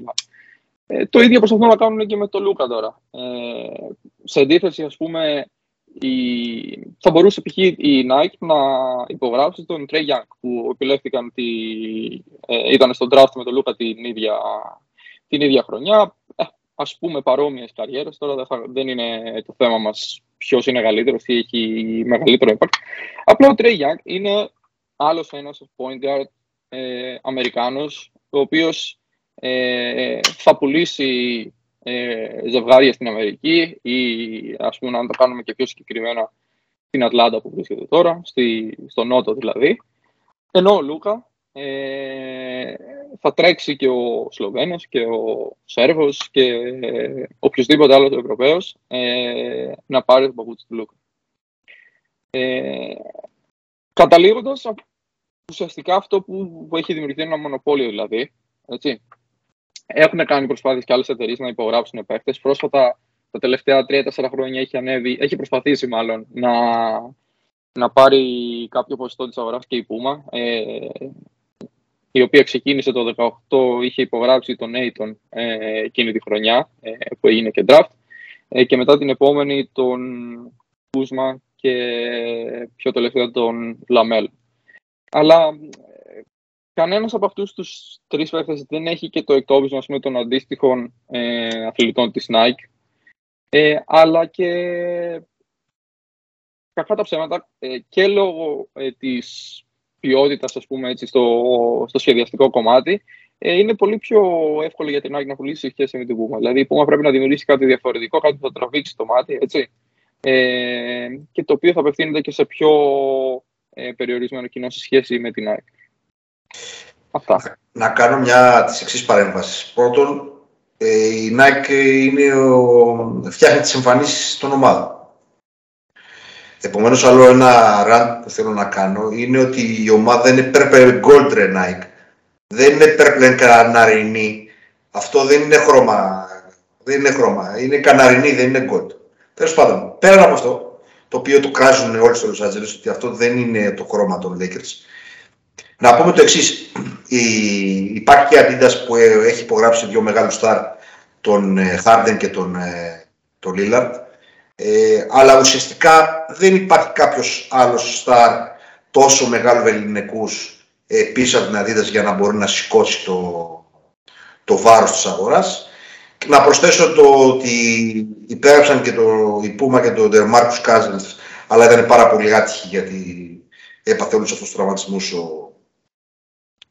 Ε, το ίδιο προσπαθούν να κάνουν και με το Λούκα τώρα. Ε, σε αντίθεση, ας πούμε, η... θα μπορούσε π.χ. η Nike να υπογράψει τον Trey Young που επιλέχθηκαν τη... ε, ήταν στον draft με τον Λούκα την ίδια, την ίδια χρονιά. Ε, ας πούμε παρόμοιες καριέρες, τώρα δεν, θα, δεν είναι το θέμα μας ποιος είναι καλύτερο ή έχει μεγαλύτερο impact. Απλά ο Trey Young είναι άλλος ένας point guard ε, Αμερικάνος, ο οποίος ε, θα πουλήσει ε, ζευγάρια στην Αμερική ή ας πούμε αν το κάνουμε και πιο συγκεκριμένα στην Ατλάντα που βρίσκεται τώρα, στη, στο Νότο δηλαδή. Ενώ ο Λούκα ε, θα τρέξει και ο Σλοβαίνος και ο Σέρβος και ε, οποιοδήποτε άλλος Ευρωπαίος ε, να πάρει το παπούτσι του Λούκα. Ε, καταλήγοντας, ουσιαστικά αυτό που, που έχει δημιουργηθεί ένα μονοπόλιο δηλαδή, έτσι, έχουν κάνει προσπάθειες και άλλες εταιρείες να υπογράψουν παίχτες. Πρόσφατα, τα τελευταία 3-4 χρόνια έχει, ανέβει, έχει προσπαθήσει μάλλον να, να πάρει κάποιο ποσοστό της αγοράς και η Puma, ε, η οποία ξεκίνησε το 2018, είχε υπογράψει τον Aiton ε, εκείνη τη χρονιά, ε, που έγινε και draft, ε, και μετά την επόμενη τον Kuzma και πιο τελευταία τον Lamel. Αλλά ε, κανένας από αυτούς τους τρεις παίκτες δεν έχει και το εκτόπισμα πούμε, των αντίστοιχων ε, αθλητών της Nike. Ε, αλλά και κακά τα ψέματα ε, και λόγω ε, της ποιότητας ας πούμε, έτσι, στο, στο σχεδιαστικό κομμάτι ε, είναι πολύ πιο εύκολο για την Nike να πουλήσει σε σχέση με την Puma. Δηλαδή η Puma πρέπει να δημιουργήσει κάτι διαφορετικό, κάτι που θα τραβήξει το μάτι, έτσι, ε, και το οποίο θα απευθύνεται και σε πιο ε, περιορισμένο κοινό σε σχέση με την ΑΕΚ. Αυτά. Να κάνω μια τις εξής παρέμβασεις. Πρώτον, ε, η Nike είναι ο... φτιάχνει τις εμφανίσεις των ομάδων. Επομένως, άλλο ένα rant που θέλω να κάνω είναι ότι η ομάδα είναι purple gold Nike. Δεν είναι purple καναρινή. Αυτό δεν είναι χρώμα. Δεν είναι χρώμα. Είναι καναρινή, δεν είναι gold. Τέλος πάντων, πέρα από αυτό, το οποίο το κράζουν όλοι στο Los Angeles, ότι αυτό δεν είναι το χρώμα των Lakers. Να πούμε το εξής. Υπάρχει και Adidas που έχει υπογράψει δύο μεγάλους στάρ, τον ε, Harden και τον, ε, τον Lillard. Ε, αλλά ουσιαστικά δεν υπάρχει κάποιος άλλος στάρ τόσο μεγάλο ελληνικούς ε, πίσω από την Adidas για να μπορεί να σηκώσει το, το βάρος της αγοράς. Να προσθέσω το ότι υπέγραψαν και το η Puma και το Marcus Cousins, αλλά ήταν πάρα πολύ άτυχη γιατί έπαθε όλους αυτούς τους τραυματισμούς ο,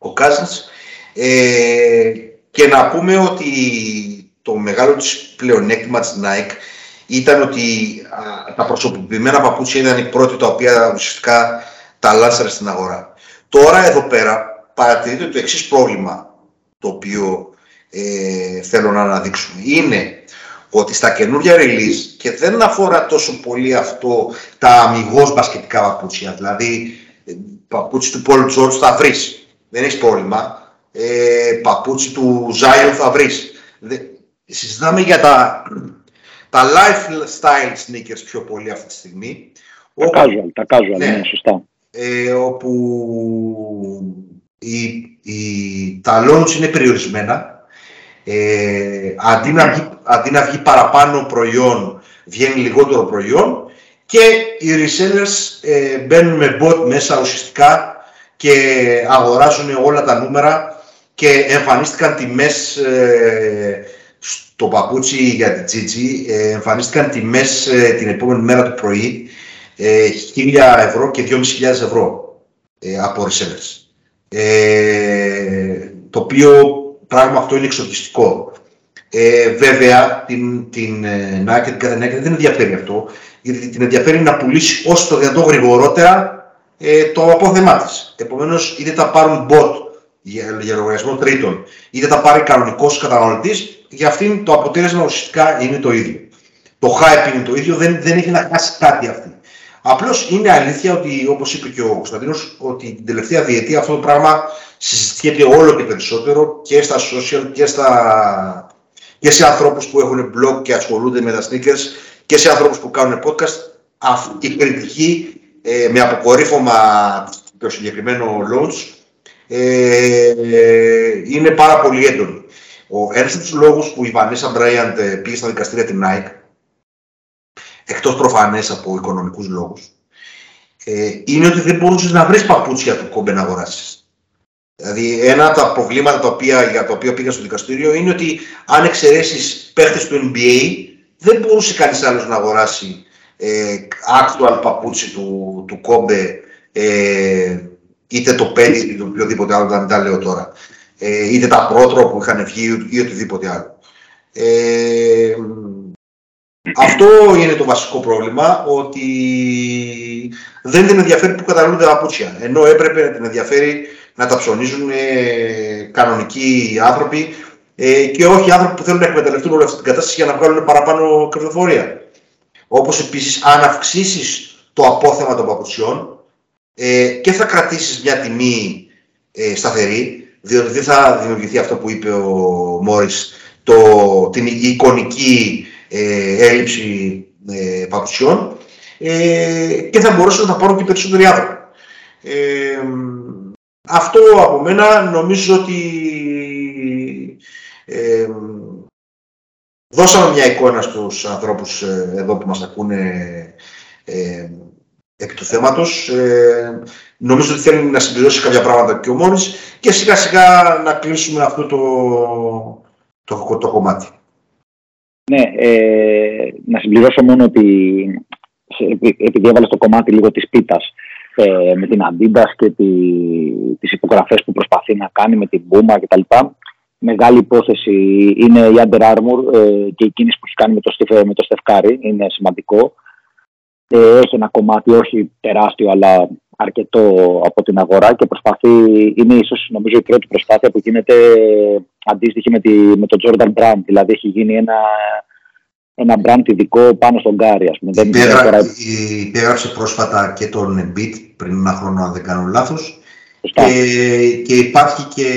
ο Cousins. Ε, και να πούμε ότι το μεγάλο της πλεονέκτημα της Nike ήταν ότι α, τα προσωποποιημένα παπούτσια ήταν οι πρώτοι τα οποία ουσιαστικά τα λάσσαρε στην αγορά. Τώρα εδώ πέρα παρατηρείται το εξής πρόβλημα το οποίο ε, θέλω να αναδείξουμε. Είναι ότι στα καινούργια release και δεν αφορά τόσο πολύ αυτό τα αμυγός μπασκετικά παπούτσια, δηλαδή ε, παπούτσι του Paul George θα βρεις, δεν έχεις πρόβλημα. Ε, παπούτσι του Zion θα βρεις. συζητάμε για τα, τα lifestyle sneakers πιο πολύ αυτή τη στιγμή. Τα όπου, casual, τα casual, ναι, ναι σωστά. Ε, όπου η, η, τα launch είναι περιορισμένα ε, αντί, να βγει, αντί να βγει παραπάνω προϊόν, βγαίνει λιγότερο προϊόν και οι resellers ε, μπαίνουν με bot μέσα ουσιαστικά και αγοράζουν όλα τα νούμερα και εμφανίστηκαν τιμές ε, στο παπούτσι για την Gigi, ε, εμφανίστηκαν τιμές ε, την επόμενη μέρα του πρωί ε, 1000 ευρώ και 2.500 ευρώ ε, από resellers. Ε, το οποίο Πράγμα αυτό είναι εξοργιστικό. Ε, βέβαια, την, την ε, Nike την δεν ενδιαφέρει αυτό, γιατί την ενδιαφέρει να πουλήσει όσο το δυνατό γρηγορότερα ε, το απόθεμά της. Επομένως, είτε τα πάρουν bot για, για λογαριασμό τρίτων, είτε τα πάρει κανονικός καταναλωτής, για αυτήν το αποτέλεσμα ουσιαστικά είναι το ίδιο. Το hype είναι το ίδιο, δεν, δεν έχει να χάσει κάτι αυτή. Απλώς είναι αλήθεια ότι, όπως είπε και ο Κωνσταντίνος, ότι την τελευταία διετία αυτό το πράγμα συζητιέται όλο και περισσότερο και στα social και, στα... και σε ανθρώπους που έχουν blog και ασχολούνται με τα sneakers και σε ανθρώπους που κάνουν podcast. Αυτή η κριτική ε, με αποκορύφωμα το συγκεκριμένο launch ε, είναι πάρα πολύ έντονη. Ο ένας από τους λόγους που η Βανέσα Μπράιαντ πήγε στα δικαστήρια την Nike εκτός προφανές από οικονομικούς λόγους ε, είναι ότι δεν μπορούσες να βρεις παπούτσια του κόμπε να αγοράσεις. Δηλαδή, ένα από τα προβλήματα τα οποία, για τα οποία πήγα στο δικαστήριο είναι ότι αν εξαιρέσεις παίχτες του NBA, δεν μπορούσε κανείς άλλος να αγοράσει ε, actual παπούτσι του, του κόμπε, ε, είτε το πέντε είτε το οποιοδήποτε άλλο, δεν τα λέω τώρα. Ε, είτε τα πρότρο που είχαν βγει ή οτιδήποτε άλλο. Ε, αυτό είναι το βασικό πρόβλημα, ότι δεν την ενδιαφέρει που καταναλώνται τα παπούτσια. Ενώ έπρεπε να την ενδιαφέρει να τα ψωνίζουν ε, κανονικοί άνθρωποι ε, και όχι άνθρωποι που θέλουν να εκμεταλλευτούν όλη αυτή την κατάσταση για να βγάλουν παραπάνω κερδοφορία. Όπως επίσης, αν αυξήσεις το απόθεμα των παπουτσιών ε, και θα κρατήσεις μια τιμή ε, σταθερή, διότι δεν θα δημιουργηθεί αυτό που είπε ο Μόρις, το, την εικονική ε, έλλειψη ε, παρουσιών ε, και θα μπορούσαν να πάρουν και περισσότεροι άνθρωποι. Ε, αυτό από μένα νομίζω ότι ε, δώσαμε μια εικόνα στους ανθρώπους ε, εδώ που μας ακούνε ε, επί του θέματος. Ε, νομίζω ότι θέλει να συμπληρώσει κάποια πράγματα και ο Μόνης και σιγά σιγά να κλείσουμε αυτό το, το, το κομμάτι. Ναι, ε, να συμπληρώσω μόνο ότι επειδή έβαλες το κομμάτι λίγο της πίτας ε, με την Adidas και τη, τις υπογραφές που προσπαθεί να κάνει με την Buma κτλ. Μεγάλη υπόθεση είναι η Under Armour ε, και η κίνηση που έχει κάνει με το, με το Στεφκάρη, είναι σημαντικό. Ε, έχει ένα κομμάτι όχι τεράστιο αλλά αρκετό από την αγορά και προσπαθεί, είναι ίσως νομίζω η πρώτη προσπάθεια που γίνεται αντίστοιχη με, τη, με τον Jordan Brand, δηλαδή έχει γίνει ένα, ένα brand ειδικό πάνω στον Γκάρι. Ας πούμε. Υπέγρα, υπέγραψε πρόσφατα και τον Embiid πριν ένα χρόνο αν δεν κάνω λάθος και, και υπάρχει και,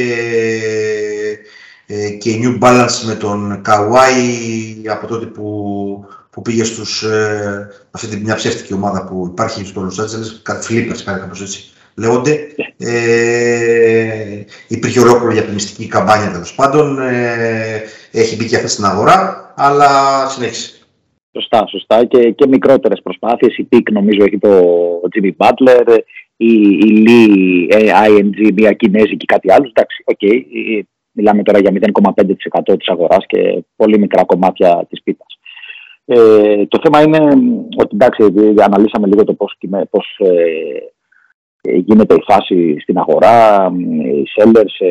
ε, και New Balance με τον Kawhi από τότε που που πήγε στους, ε, αυτή την μια ψεύτικη ομάδα που υπάρχει στο Los Angeles, κάτι Flippers, κάτι κάπως έτσι λέγονται. Ε, υπήρχε ολόκληρη διαφημιστική καμπάνια τέλος πάντων. Ε, έχει μπει και αυτή στην αγορά, αλλά συνέχισε. Σωστά, σωστά. Και, και μικρότερες προσπάθειες. Η Peak νομίζω έχει το Jimmy Butler, η, η Li ε, Ning, μια Κινέζικη κάτι άλλο. Εντάξει, OK. Okay. Μιλάμε τώρα για 0,5% της αγοράς και πολύ μικρά κομμάτια της πίτας. Ε, το θέμα είναι ότι εντάξει, αναλύσαμε λίγο το πώς, πώς ε, ε, γίνεται η φάση στην αγορά, οι sellers, ε,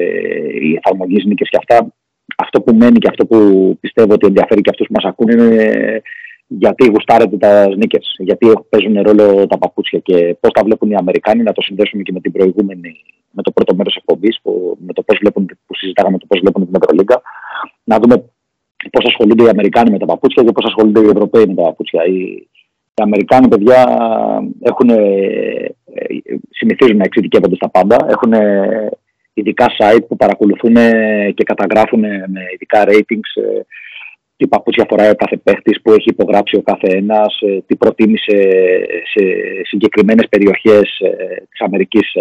οι εφαρμογές νίκες και αυτά. Αυτό που μένει και αυτό που πιστεύω ότι ενδιαφέρει και αυτούς που μας ακούνε είναι γιατί γουστάρετε τα sneakers, γιατί παίζουν ρόλο τα παπούτσια και πώς τα βλέπουν οι Αμερικάνοι, να το συνδέσουμε και με την προηγούμενη, με το πρώτο μέρος εκπομπής, που, με το πώς βλέπουν, που συζητάγαμε το πώς βλέπουν την Ευρωλίγκα, να δούμε πώς ασχολούνται οι Αμερικάνοι με τα παπούτσια και πώς ασχολούνται οι Ευρωπαίοι με τα παπούτσια. Οι, οι Αμερικάνοι, παιδιά, έχουν, ε, συνηθίζουν να εξειδικεύονται στα πάντα. Έχουν ειδικά site που παρακολουθούν και καταγράφουν με ειδικά ratings ε, τι παπούτσια φοράει ο κάθε παίχτης, που έχει υπογράψει ο κάθε ένα, ε, τι προτίμησε σε συγκεκριμένες περιοχές της Αμερικής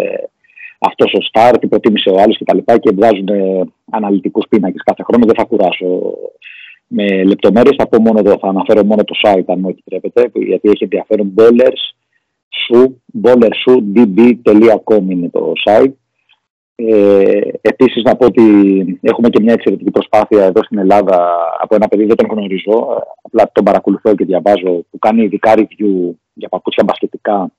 αυτός ο Σταρ, τι προτίμησε ο άλλος κτλ. Και, και βγάζουν αναλυτικούς πίνακες κάθε χρόνο. Δεν θα κουράσω με λεπτομέρειες. Θα, πω μόνο, θα αναφέρω μόνο το site, αν μου επιτρέπετε, γιατί έχει ενδιαφέρον. Bowlers, db.com είναι το site. Ε, Επίσης, να πω ότι έχουμε και μια εξαιρετική προσπάθεια εδώ στην Ελλάδα από ένα παιδί, δεν τον γνωρίζω, απλά τον παρακολουθώ και διαβάζω, που κάνει ειδικά review για παπούτσια μπασκετικά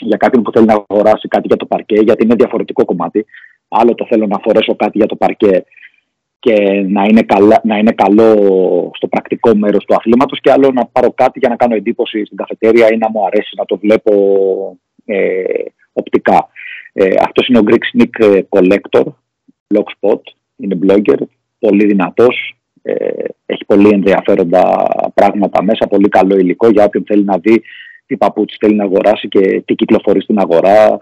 για κάποιον που θέλει να αγοράσει κάτι για το παρκέ, γιατί είναι διαφορετικό κομμάτι. Άλλο το θέλω να φορέσω κάτι για το παρκέ και να είναι, καλά, να είναι καλό στο πρακτικό μέρος του αθλήματος και άλλο να πάρω κάτι για να κάνω εντύπωση στην καφετέρια ή να μου αρέσει να το βλέπω ε, οπτικά. Ε, αυτός είναι ο Greek Sneak ε, Collector, Blogspot, είναι blogger, πολύ δυνατός, ε, έχει πολύ ενδιαφέροντα πράγματα μέσα, πολύ καλό υλικό για όποιον θέλει να δει τι παπούτσι θέλει να αγοράσει και τι κυκλοφορεί στην αγορά.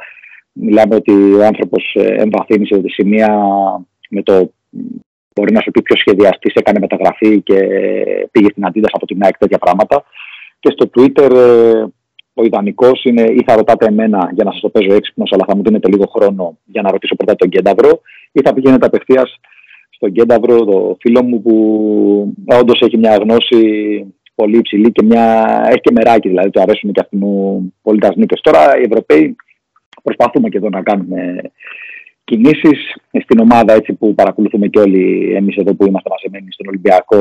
Μιλάμε ότι ο άνθρωπος ε, εμβαθύνει σε σημεία με το Μπορεί να σου πει ποιος σχεδιαστής έκανε μεταγραφή και πήγε στην αντίδραση από την ΑΕΚ τέτοια πράγματα. Και στο Twitter ε, ο ιδανικός είναι ή θα ρωτάτε εμένα για να σας το παίζω έξυπνος, αλλά θα μου δίνετε λίγο χρόνο για να ρωτήσω πρώτα τον Κένταβρο, ή θα πηγαίνετε απευθείας στον Κένταβρο, το φίλο μου που όντως έχει μια γνώση πολύ υψηλή και μια... έχει και μεράκι, δηλαδή του αρέσουν και αυτού πολύ τα Τώρα οι Ευρωπαίοι προσπαθούμε και εδώ να κάνουμε κινήσεις στην ομάδα έτσι που παρακολουθούμε και όλοι εμείς εδώ που είμαστε μαζεμένοι στον Ολυμπιακό.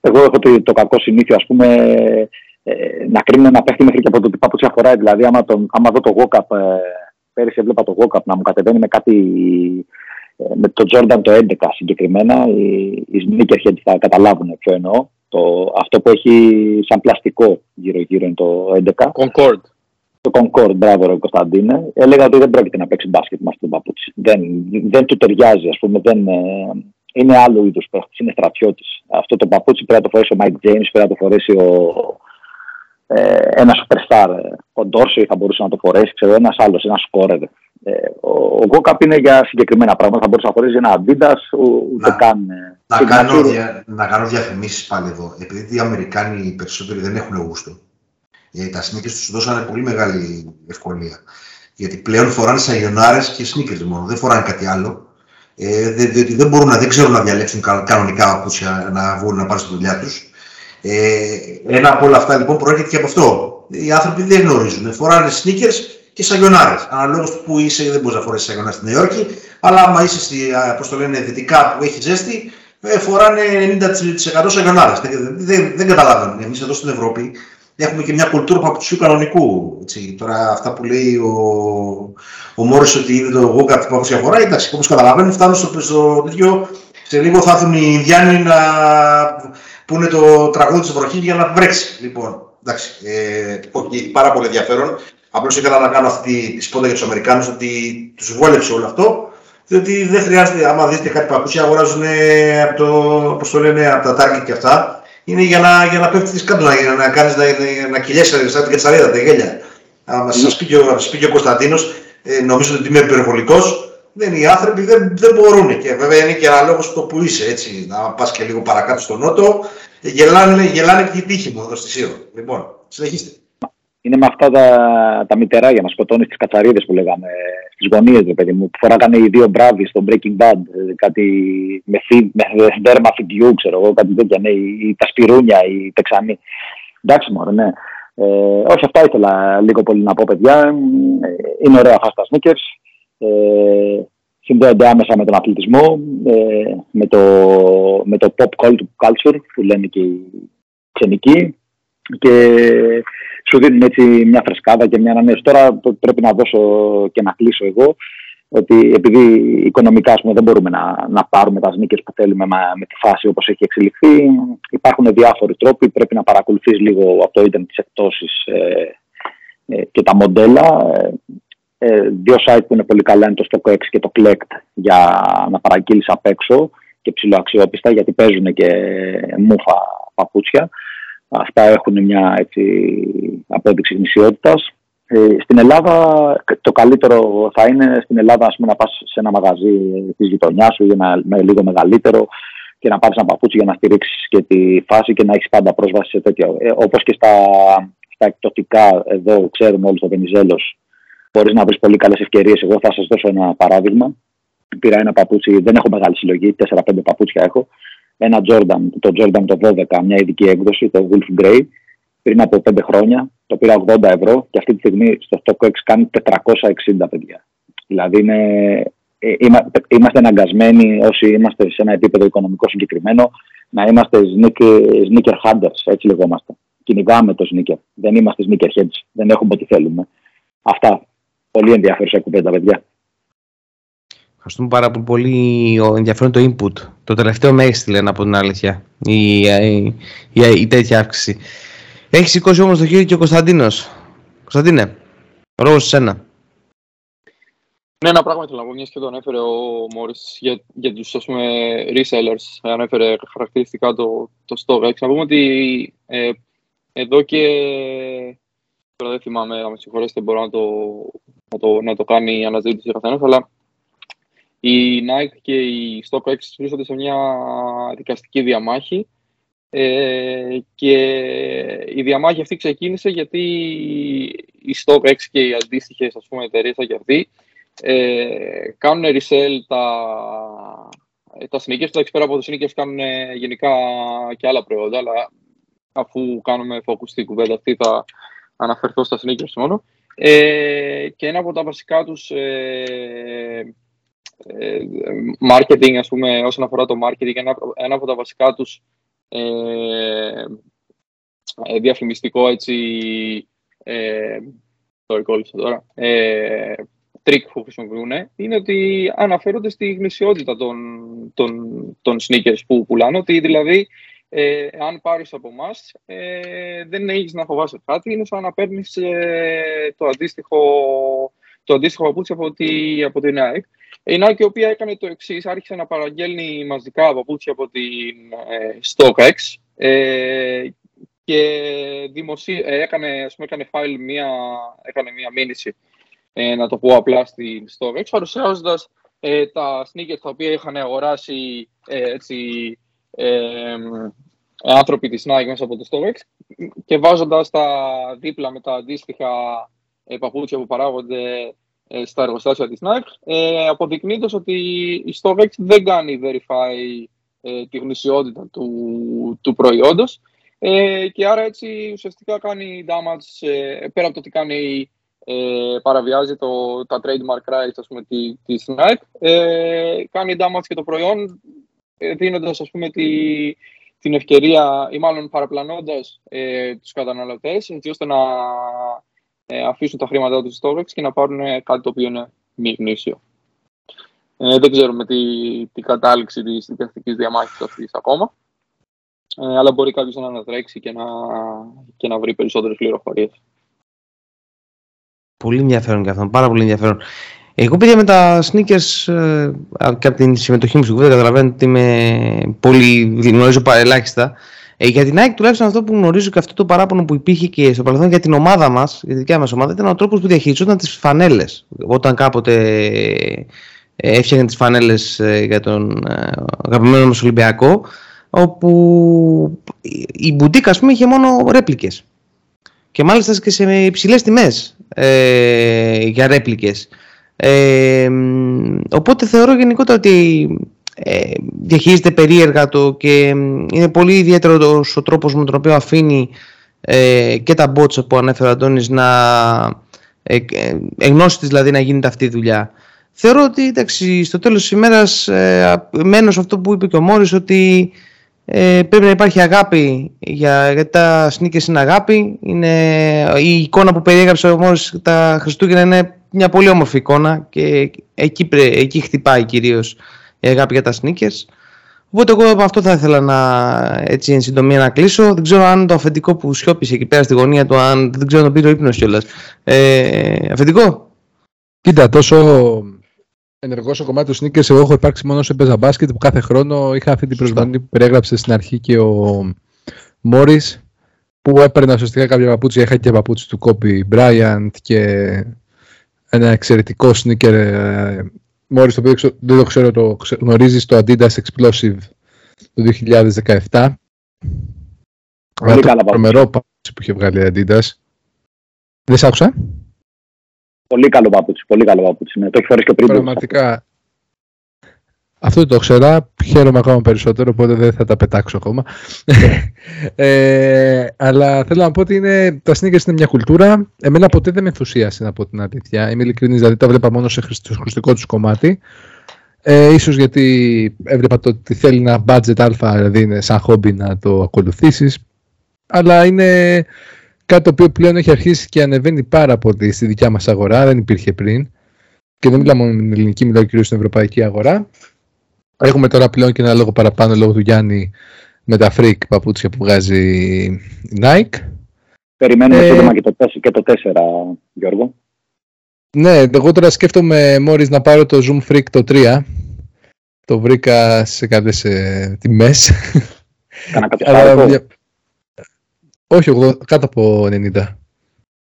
Εγώ έχω το, το κακό συνήθειο ας πούμε ε, να κρίνω ένα παίχτη μέχρι και από το τι παπούτσια φοράει. Δηλαδή, άμα, τον, άμα δω το Walkup, ε, πέρυσι έβλεπα το Walkup να μου κατεβαίνει με κάτι. Ε, με το Jordan το 11 συγκεκριμένα, οι, οι sneakerheads θα καταλάβουν ποιο εννοώ. Το, αυτό που έχει σαν πλαστικό γύρω-γύρω είναι το 11. Concord το Concord, μπράβο ρε Κωνσταντίνε, έλεγα ότι δεν πρόκειται να παίξει μπάσκετ με αυτό το παπούτσι. Δεν, δεν του ταιριάζει, ας πούμε, δεν, ε, είναι άλλο είδους παίχτης, είναι στρατιώτης. Αυτό το παπούτσι πρέπει να το φορέσει ο Mike James, πρέπει να το φορέσει ο, ε, ένα superstar. Ο Ντόρσεϊ θα μπορούσε να το φορέσει, ξέρω, ένας άλλος, ένας σκόρερ. Ε, ο, ο Walkup είναι για συγκεκριμένα πράγματα. Θα μπορούσε να φορέσει ένα Adidas, ούτε Να- καν. ε, Να signature. κάνω, δια, να κάνω διαφημίσεις πάλι εδώ. Επειδή οι Αμερικάνοι οι περισσότεροι δεν έχουν γούστο. Ε, τα sneakers τους δώσανε πολύ μεγάλη ευκολία. Γιατί πλέον φοράνε σαγιονάρες και sneakers μόνο. Δεν φοράνε κάτι άλλο. Ε, δε- διότι δεν μπορούν να, δεν ξέρουν να διαλέξουν κα- κανονικά παπούτσια να βγουν να πάνε στη δουλειά τους. Ε, ένα από όλα αυτά λοιπόν προέρχεται και από αυτό. Οι άνθρωποι δεν γνωρίζουν. Φοράνε sneakers και σαγιονάρες. Αναλόγως του που είσαι δεν μπορείς να φορέσεις σαγιονάρες στη Νέα Υόρκη. Αλλά άμα είσαι στη, α, πώς το λένε, δυτικά που έχει ζέστη, ε, φοράνε 90% σαγιονάρες. Δεν, δεν, δεν καταλαβαίνουν. Εμείς εδώ στην Ευρώπη έχουμε και μια κουλτούρα παπουτσιού κανονικού. Έτσι. Τώρα αυτά που λέει ο, ο Μόρις ότι είδε το εγώ κάτι παπουτσιά φοράει, εντάξει, όπως καταλαβαίνουν φτάνουν στο, στο τέτοιο, σε λίγο θα έρθουν οι Ινδιάνοι να πούνε το τραγούδι της βροχής για να βρέξει. Λοιπόν, εντάξει, ε, όχι, πάρα πολύ ενδιαφέρον. Απλώς ήθελα να κάνω αυτή τη σπόντα για τους Αμερικάνους ότι τους βόλεψε όλο αυτό. Διότι δεν χρειάζεται, άμα δείτε κάτι παπούτσια, αγοράζουν ε, από, το, πώς το λένε, από τα Target και αυτά. Είναι για να, για να πέφτεις κάτω, να, για να κάνεις να, να, να κυλιέσαι σαν την κατσαρίδα, τα γέλια. Άμα σας πει και ο, σας πει και ο Κωνσταντίνος, ε, νομίζω ότι είμαι υπερβολικός, δεν, οι άνθρωποι δεν, δεν μπορούν. Και βέβαια είναι και αναλόγω το που είσαι, έτσι. Να πας και λίγο παρακάτω στο νότο, ε, γελάνε, γελάνε και οι τύχοι μου εδώ στη Σύρο. Λοιπόν, συνεχίστε. Είναι με αυτά τα, τα μητερά για να σκοτώνεις τις κατσαρίδες που λέγαμε στις γωνίες, ρε παιδί μου. Που φοράγανε οι δύο μπράβοι στο Breaking Bad. ε, Κάτι με, φι, με δέρμα φιντιού, ξέρω εγώ, κάτι τέτοια. Ναι, ή, ή τα σπιρούνια, οι τεξανοί. Εντάξει, μωρέ, ναι. Ε, όχι, αυτά ήθελα λίγο πολύ να πω, παιδιά. Ε, είναι ωραία αυτά τα sneakers. Ε, συνδέονται άμεσα με τον αθλητισμό, ε, με, το, με το pop culture που λένε και οι ξενικοί και σου δίνουν έτσι μια φρεσκάδα και μια ανανέωση. Τώρα το- πρέπει να δώσω και να κλείσω εγώ ότι επειδή οικονομικά ας πούμε, δεν μπορούμε να, να πάρουμε τα σνίκες που θέλουμε μα- με τη φάση όπως έχει εξελιχθεί, υπάρχουν διάφοροι τρόποι, πρέπει να παρακολουθείς λίγο από το ίντερνετ τις εκτόσεις ε, ε, και τα μοντέλα. Ε, ε, δύο site που είναι πολύ καλά είναι το StockX και το Collect για να παραγγείλεις απ' έξω και ψηλοαξιόπιστα γιατί παίζουν και μούφα παπούτσια. Αυτά έχουν μια έτσι, απόδειξη γνησιότητας. Ε, στην Ελλάδα το καλύτερο θα είναι στην Ελλάδα ας πούμε, να πας σε ένα μαγαζί της γειτονιάς σου ή ένα με λίγο μεγαλύτερο και να πάρεις ένα παπούτσι για να στηρίξεις και τη φάση και να έχεις πάντα πρόσβαση σε τέτοια. Ε, όπως και στα, στα εκπτωτικά εδώ ξέρουμε όλοι στο Βενιζέλος μπορείς να βρεις πολύ καλές ευκαιρίες. Εγώ θα σας δώσω ένα παράδειγμα. Πήρα ένα παπούτσι, δεν έχω μεγάλη συλλογή, 4-5 παπούτσια έχω. Ένα Jordan, το Jordan το 12, μια ειδική έκδοση, το Wolf Grey, πριν από 5 χρόνια. Το πήρα 80 ευρώ και αυτή τη στιγμή στο StockX κάνει 460 παιδιά. Δηλαδή είναι, ε, είμα- είμαστε αναγκασμένοι όσοι είμαστε σε ένα επίπεδο οικονομικό συγκεκριμένο να είμαστε sneaker, sneaker hunters, έτσι λεγόμαστε. Κυνηγάμε το sneaker. Δεν είμαστε sneaker heads. Δεν έχουμε ό,τι θέλουμε. Αυτά. Πολύ ενδιαφέρουσα κουβέντα, παιδιά. Ευχαριστούμε πάρα πολύ, πολύ ο- ενδιαφέρον το input. Το τελευταίο με έστειλε από την αλήθεια. Η, η, η, η τέτοια αύξηση. Έχεις σηκώσει όμως το χέρι και ο Κωνσταντίνος. Κωνσταντίνε, ρόλο σε σένα. Ναι, ένα πράγμα ήθελα να πω, μιας και το ανέφερε ο Μόρις για, για τους ας πούμε, resellers, ανέφερε χαρακτηριστικά το, το StockX. Να πούμε ότι ε, εδώ και, τώρα δεν θυμάμαι, να με συγχωρέσετε, μπορώ να το, να το, να το κάνει η αναζήτηση ο καθένας, αλλά η Nike και η StockX βρίσκονται σε μια δικαστική διαμάχη ε, και η διαμάχη αυτή ξεκίνησε γιατί η StockX και οι αντίστοιχες ας πούμε, εταιρείες σαν και αυτή ε, κάνουν resell τα, τα sneakers, εντάξει πέρα από το sneakers κάνουν ε, γενικά και άλλα προϊόντα, αλλά αφού κάνουμε focus στην κουβέντα αυτή θα αναφερθώ στα sneakers μόνο. Ε, και ένα από τα βασικά τους ε, ε, marketing, ας πούμε, όσον αφορά το marketing, ένα, ένα από τα βασικά τους ε, ε, διαφημιστικό έτσι ε, το κόλλησα τώρα ε, τρίκ που χρησιμοποιούν είναι ότι αναφέρονται στη γνησιότητα των, των, των sneakers που πουλάνε ότι δηλαδή ε, αν πάρεις από εμάς, ε, δεν έχεις να φοβάσαι κάτι είναι σαν να παίρνεις ε, το αντίστοιχο το αντίστοιχο παπούτσι από, τη, από την Nike. Η Nike η οποία έκανε το εξής, άρχισε να παραγγέλνει μαζικά παπούτσια από την ε, StockX ε, και δημοσί... ε, έκανε, ας πούμε, έκανε file μία, έκανε μία μήνυση ε, να το πω απλά στην StockX, παρουσιάζοντας ε, τα sneakers τα οποία είχαν αγοράσει ε, έτσι, ε, άνθρωποι της Nike μέσα από το StockX και βάζοντας τα δίπλα με τα αντίστοιχα ε, παπούτσια που παράγονται ε, στα εργοστάσια της Nike, ε, αποδεικνύοντας ότι η StockX δεν κάνει verify ε, τη γνησιότητα του, του προϊόντος ε, και άρα έτσι ουσιαστικά κάνει damage, ε, πέρα από το ότι κάνει ε, παραβιάζει το, τα trademark rights ας πούμε, τη, της Nike, ε, κάνει damage και το προϊόν ε, δίνοντας ας πούμε, τη, την ευκαιρία ή μάλλον παραπλανώντας ε, τους καταναλωτές έτσι ώστε να ε, αφήσουν τα χρήματά τους στο και να πάρουν κάτι το οποίο είναι μη γνήσιο. Ε, δεν ξέρουμε τη, τη κατάληξη της δικαστικής διαμάχης αυτής ακόμα, ε, αλλά μπορεί κάποιος να ανατρέξει και να, και να βρει περισσότερες πληροφορίες. Πολύ ενδιαφέρον και αυτό, πάρα πολύ ενδιαφέρον. Εγώ παιδιά με τα sneakers ε, και από την συμμετοχή μου στην κουβέντα καταλαβαίνω ότι είμαι πολύ γνωρίζω ελάχιστα. Ε, για την Nike τουλάχιστον αυτό που γνωρίζω και αυτό το παράπονο που υπήρχε και στο παρελθόν για την ομάδα μας, για τη δικιά μας ομάδα, ήταν ο τρόπος που διαχειριζόταν τις φανέλες. Όταν κάποτε ε, έφτιαχνε τις φανέλες ε, για τον ε, αγαπημένο μας Ολυμπιακό, όπου η μπουτίκα, ας πούμε, είχε μόνο ρέπλικες. Και μάλιστα και σε υψηλές τιμές ε, για ρέπλικες. Ε, οπότε θεωρώ γενικότερα ότι ε, διαχειρίζεται περίεργα το και είναι πολύ ιδιαίτερος ο τρόπος με τον οποίο αφήνει ε, και τα bots που ανέφερε ο Αντώνης να ε, εγνώσει δηλαδή να γίνεται αυτή η δουλειά. Θεωρώ ότι εντάξει, στο τέλος της ημέρας ε, μένω σε αυτό που είπε και ο Μόρις ότι ε, πρέπει να υπάρχει αγάπη για, γιατί τα sneakers είναι αγάπη είναι, η εικόνα που περιέγραψε ο Μόρις τα Χριστούγεννα είναι μια πολύ όμορφη εικόνα και εκεί, εκεί χτυπάει κυρίως η αγάπη για τα sneakers Οπότε εγώ από αυτό θα ήθελα να έτσι εν συντομία να κλείσω. Δεν ξέρω αν το αφεντικό που σιώπησε εκεί πέρα στη γωνία του, αν δεν ξέρω να το πει το ύπνος κιόλας. Ε, αφεντικό; Κοίτα, τόσο ενεργός στο κομμάτι του sneakers, εγώ έχω υπάρξει μόνο σε παίζα μπάσκετ που κάθε χρόνο είχα αυτή την προσδοκία που περιέγραψε στην αρχή και ο Μόρις, που έπαιρνα ουσιαστικά κάποια παπούτσια. Είχα και παπούτσι του Kobe Bryant και ένα εξαιρετικό sneaker Μόρι, το οποίο δεν το ξέρω, το γνωρίζεις το Adidas Explosive το 2017. Πολύ καλά τρομερό παπούτσι που είχε βγάλει η Adidas. Δεν σ' άκουσα; Πολύ καλό παπούτσι, πολύ καλό παπούτσι. Ναι. Το έχεις φορέσει και πριν. Πραγματικά. Αυτό το ξέρα, χαίρομαι ακόμα περισσότερο, οπότε δεν θα τα πετάξω ακόμα. ε, αλλά θέλω να πω ότι είναι, τα sneakers είναι μια κουλτούρα. Εμένα ποτέ δεν με ενθουσίασε, να πω την αλήθεια. Είμαι ειλικρινής, δηλαδή τα βλέπα μόνο σε χρηστικό τους κομμάτι. Ε, ίσως γιατί έβλεπα το ότι θέλει ένα budget αλφα, δηλαδή είναι σαν χόμπι να το ακολουθήσεις. Αλλά είναι κάτι το οποίο πλέον έχει αρχίσει και ανεβαίνει πάρα πολύ στη δικιά μας αγορά, δεν υπήρχε πριν. Και δεν μιλάω μόνο με την ελληνική, μιλάω κυρίως στην ευρωπαϊκή αγορά. Έχουμε τώρα πλέον και ένα λόγο παραπάνω λόγω του Γιάννη με τα freak παπούτσια που βγάζει η Nike. Περιμένουμε ε, σύντομα και το, και το 4, Γιώργο. Ναι, εγώ τώρα σκέφτομαι μόλις να πάρω το Zoom Freak το 3. Το βρήκα σε κάποιες ε, τιμές. Κάνα κάποιο Όχι, εγώ, κάτω από 90.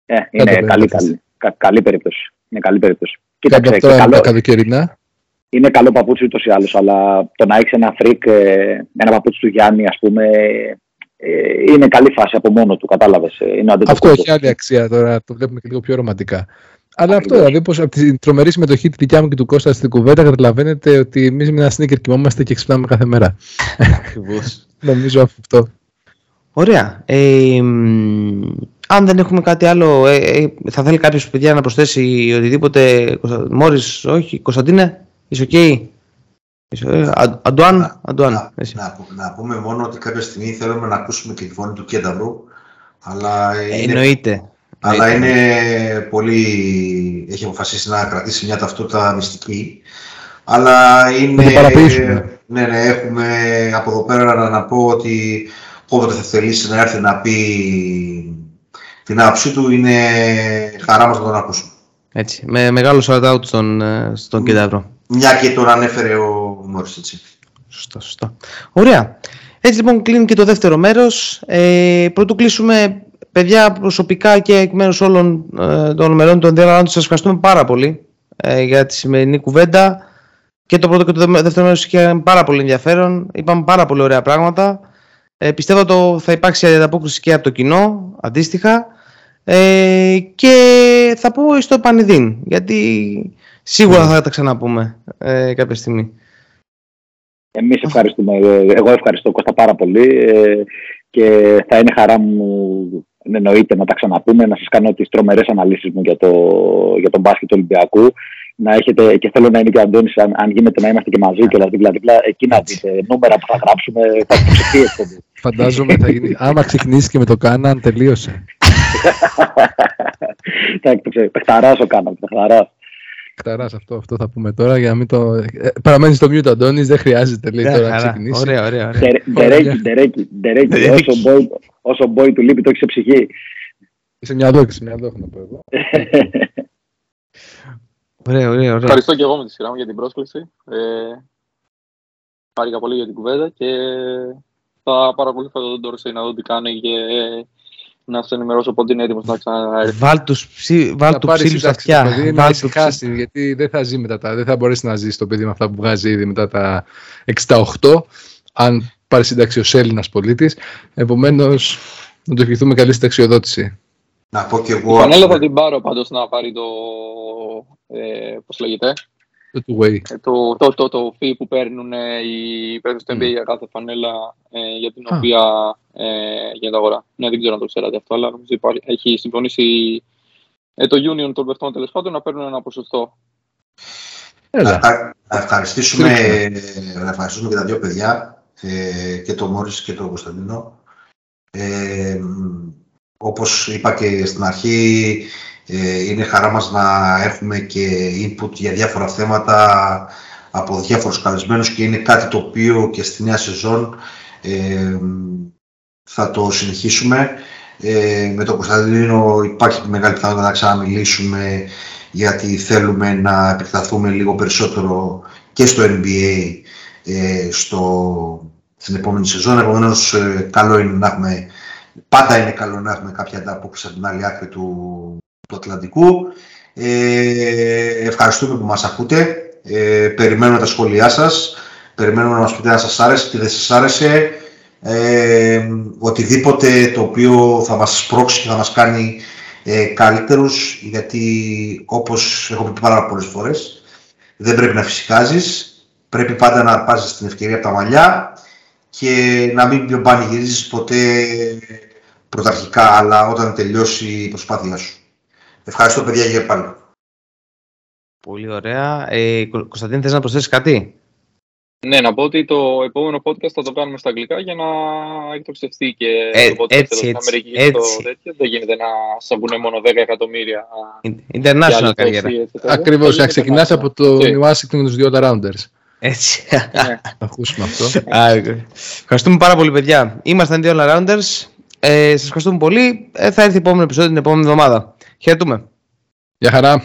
Ε, είναι καλή, καλή, καλή, περίπτωση. Είναι καλή περίπτωση. Κοίταξε, καλό, καλοκαιρινά είναι καλό παπούτσι ούτως ή άλλως, αλλά το να έχεις ένα freak, ε, ένα παπούτσι του Γιάννη, ας πούμε, ε, είναι καλή φάση από μόνο του, κατάλαβες. Ε, αυτό έχει άλλη αξία τώρα, το βλέπουμε και λίγο πιο ρομαντικά. Αλλά αυτό δηλαδή, πως από την τρομερή συμμετοχή τη δικιά μου και του Κώστα στην κουβέντα, καταλαβαίνετε ότι εμείς με ένα sneaker κοιμόμαστε και ξυπνάμε κάθε μέρα. Ακριβώς. Νομίζω αυτό. Ωραία. Ε, αν δεν έχουμε κάτι άλλο, ε, θα θέλει κάποιος παιδιά να προσθέσει οτιδήποτε. Μόρις, όχι. Κωνσταντίνε; Είσαι οκ; Ε, Αντουάν, Αντουάν. Να, να, να, πούμε μόνο ότι κάποια στιγμή θέλουμε να ακούσουμε και τη φωνή του Κένταβρου. Αλλά είναι, Εννοείται. Αλλά είναι πολύ... Έχει αποφασίσει να κρατήσει μια ταυτότητα μυστική. Αλλά είναι... Ναι, ναι, έχουμε από εδώ πέρα να, να πω ότι όποτε θα θελήσει να έρθει να πει την άποψή του, είναι χαρά μας να τον ακούσουμε. Έτσι, με μεγάλο shout out στον, ε, στον Κένταβρο. Μια και τον ανέφερε ο Μόρις, έτσι. Σωστά, σωστά. Ωραία. Έτσι λοιπόν κλείνει και το δεύτερο μέρος. Ε, πρωτού κλείσουμε, παιδιά, προσωπικά και εκ μέρους όλων ε, των μελών των δύο σας ευχαριστούμε πάρα πολύ ε, για τη σημερινή κουβέντα. Και το πρώτο και το δεύτερο μέρος είχε πάρα πολύ ενδιαφέρον. Είπαμε πάρα πολύ ωραία πράγματα. Ε, πιστεύω ότι θα υπάρξει ανταπόκριση και από το κοινό, αντίστοιχα. Ε, και θα πω στο Πανιδίν, γιατί σίγουρα θα τα ξαναπούμε ε, κάποια στιγμή. Εμείς ευχαριστούμε. Εγώ ευχαριστώ Κώστα πάρα πολύ ε, και θα είναι χαρά μου εννοείται να τα ξαναπούμε, να σας κάνω τις τρομερές αναλύσεις μου για, το, για τον μπάσκετ του Ολυμπιακού. Να έχετε, και θέλω να είναι και ο Αντώνης, αν, αν γίνεται να είμαστε και μαζί και δίπλα-δίπλα, εκεί να δείτε νούμερα που θα γράψουμε, θα το Φαντάζομαι θα γίνει, άμα ξεκινήσει και με το Κάναν, τελείωσε. Εντάξει, παιχταράς ο Κάναν, παιχταράς. Κταρά αυτό, αυτό θα πούμε τώρα για να μην το. Ε, παραμένεις στο μute Αντώνης, δεν χρειάζεται λέει, τώρα να ξεκινήσεις. Ωραία, ωραία. ωραία. Ντερέκι, ντερέκι, ντερέκι. Όσο μπόι του λείπει, το έχεις σε ψυχή. Σε μυαλό και σε μυαλό έχω να πω εγώ. Ωραία, ωραία, ωραία. Ευχαριστώ και εγώ με τη σειρά μου για την πρόσκληση. Ε, Χάρηκα πολύ για την κουβέντα και θα παρακολουθώ τον Ντόρσεϊ να δω τι κάνει και να σα ενημερώσω πότε είναι έτοιμος να ξαναέρθει. Βάλ τους ψήλου στα αυτιά. Να ησυχάσει, γιατί δεν θα ζει μετά τα. Δεν θα μπορέσει να ζει το παιδί με αυτά που βγάζει ήδη μετά τα 68, αν πάρει σύνταξη ως Έλληνας πολίτης. Επομένως, να του ευχηθούμε καλή συνταξιοδότηση. Να πω και εγώ. Πανέλα θα την πάρω πάντως να πάρει το. Ε, Πώς λέγεται; Το two-way. Ε, το, το, το, το fee που παίρνουν ε, οι παίκτες του NBA για κάθε φανέλα ε, για την οποία ε, γίνεται αγορά. Ναι, δεν ξέρω αν το ξέρατε αυτό, αλλά νομίζω υπάρχει, έχει συμφωνήσει ε, το Union των παιχτών τέλος πάντων να παίρνουν ένα ποσοστό. Να, να, ευχαριστήσουμε, να ευχαριστήσουμε και τα δύο παιδιά, ε, και τον Μόρις και τον Κωνσταντίνο. Ε, όπως είπα και στην αρχή, ε, είναι χαρά μας να έχουμε και input για διάφορα θέματα από διάφορους καλεσμένους και είναι κάτι το οποίο και στη νέα σεζόν ε, θα το συνεχίσουμε. Ε, με τον Κωνσταντίνο υπάρχει μεγάλη πιθανότητα να ξαναμιλήσουμε γιατί θέλουμε να επεκταθούμε λίγο περισσότερο και στο NBA ε, στο, στην επόμενη σεζόν. Επομένως, ε, καλό είναι να έχουμε, πάντα είναι καλό να έχουμε κάποια ανταπόκριση από την άλλη άκρη του, του Ατλαντικού. Ε, ευχαριστούμε που μας ακούτε. Ε, περιμένουμε τα σχόλιά σας. Περιμένουμε να μας πείτε αν σας άρεσε, τι δεν σας άρεσε. Ε, οτιδήποτε το οποίο θα μας σπρώξει και θα μας κάνει ε, καλύτερους, γιατί όπως έχω πει πάρα πολλές φορές, δεν πρέπει να φυσικάζεις, πρέπει πάντα να αρπάζεις την ευκαιρία από τα μαλλιά και να μην πανηγυρίζεις ποτέ πρωταρχικά, αλλά όταν τελειώσει η προσπάθειά σου. Ευχαριστώ παιδιά για πάλι. Πολύ ωραία. Ε, Κωνσταντίν, θες να προσθέσεις κάτι; Ναι, να πω ότι το επόμενο podcast θα το κάνουμε στα αγγλικά για να εκτοξευτεί και ε, το podcast έτσι, στην έτσι, Αμερική έτσι. το τέτοιο. Δεν γίνεται να σα πούνε μόνο 10 εκατομμύρια. International καριέρα. Ακριβώς, να ξεκινάς από το Okay. Washington και τους δύο Rounders. Έτσι. Ναι. Θα ακούσουμε αυτό. Α, Ευχαριστούμε πάρα πολύ, παιδιά. Ήμασταν οι δύο All-Rounders. Ε, σας ευχαριστούμε πολύ. Ε, θα έρθει το επόμενο επεισόδιο την επόμενη εβδομάδα. Χαιρετούμε. Γεια χαρά.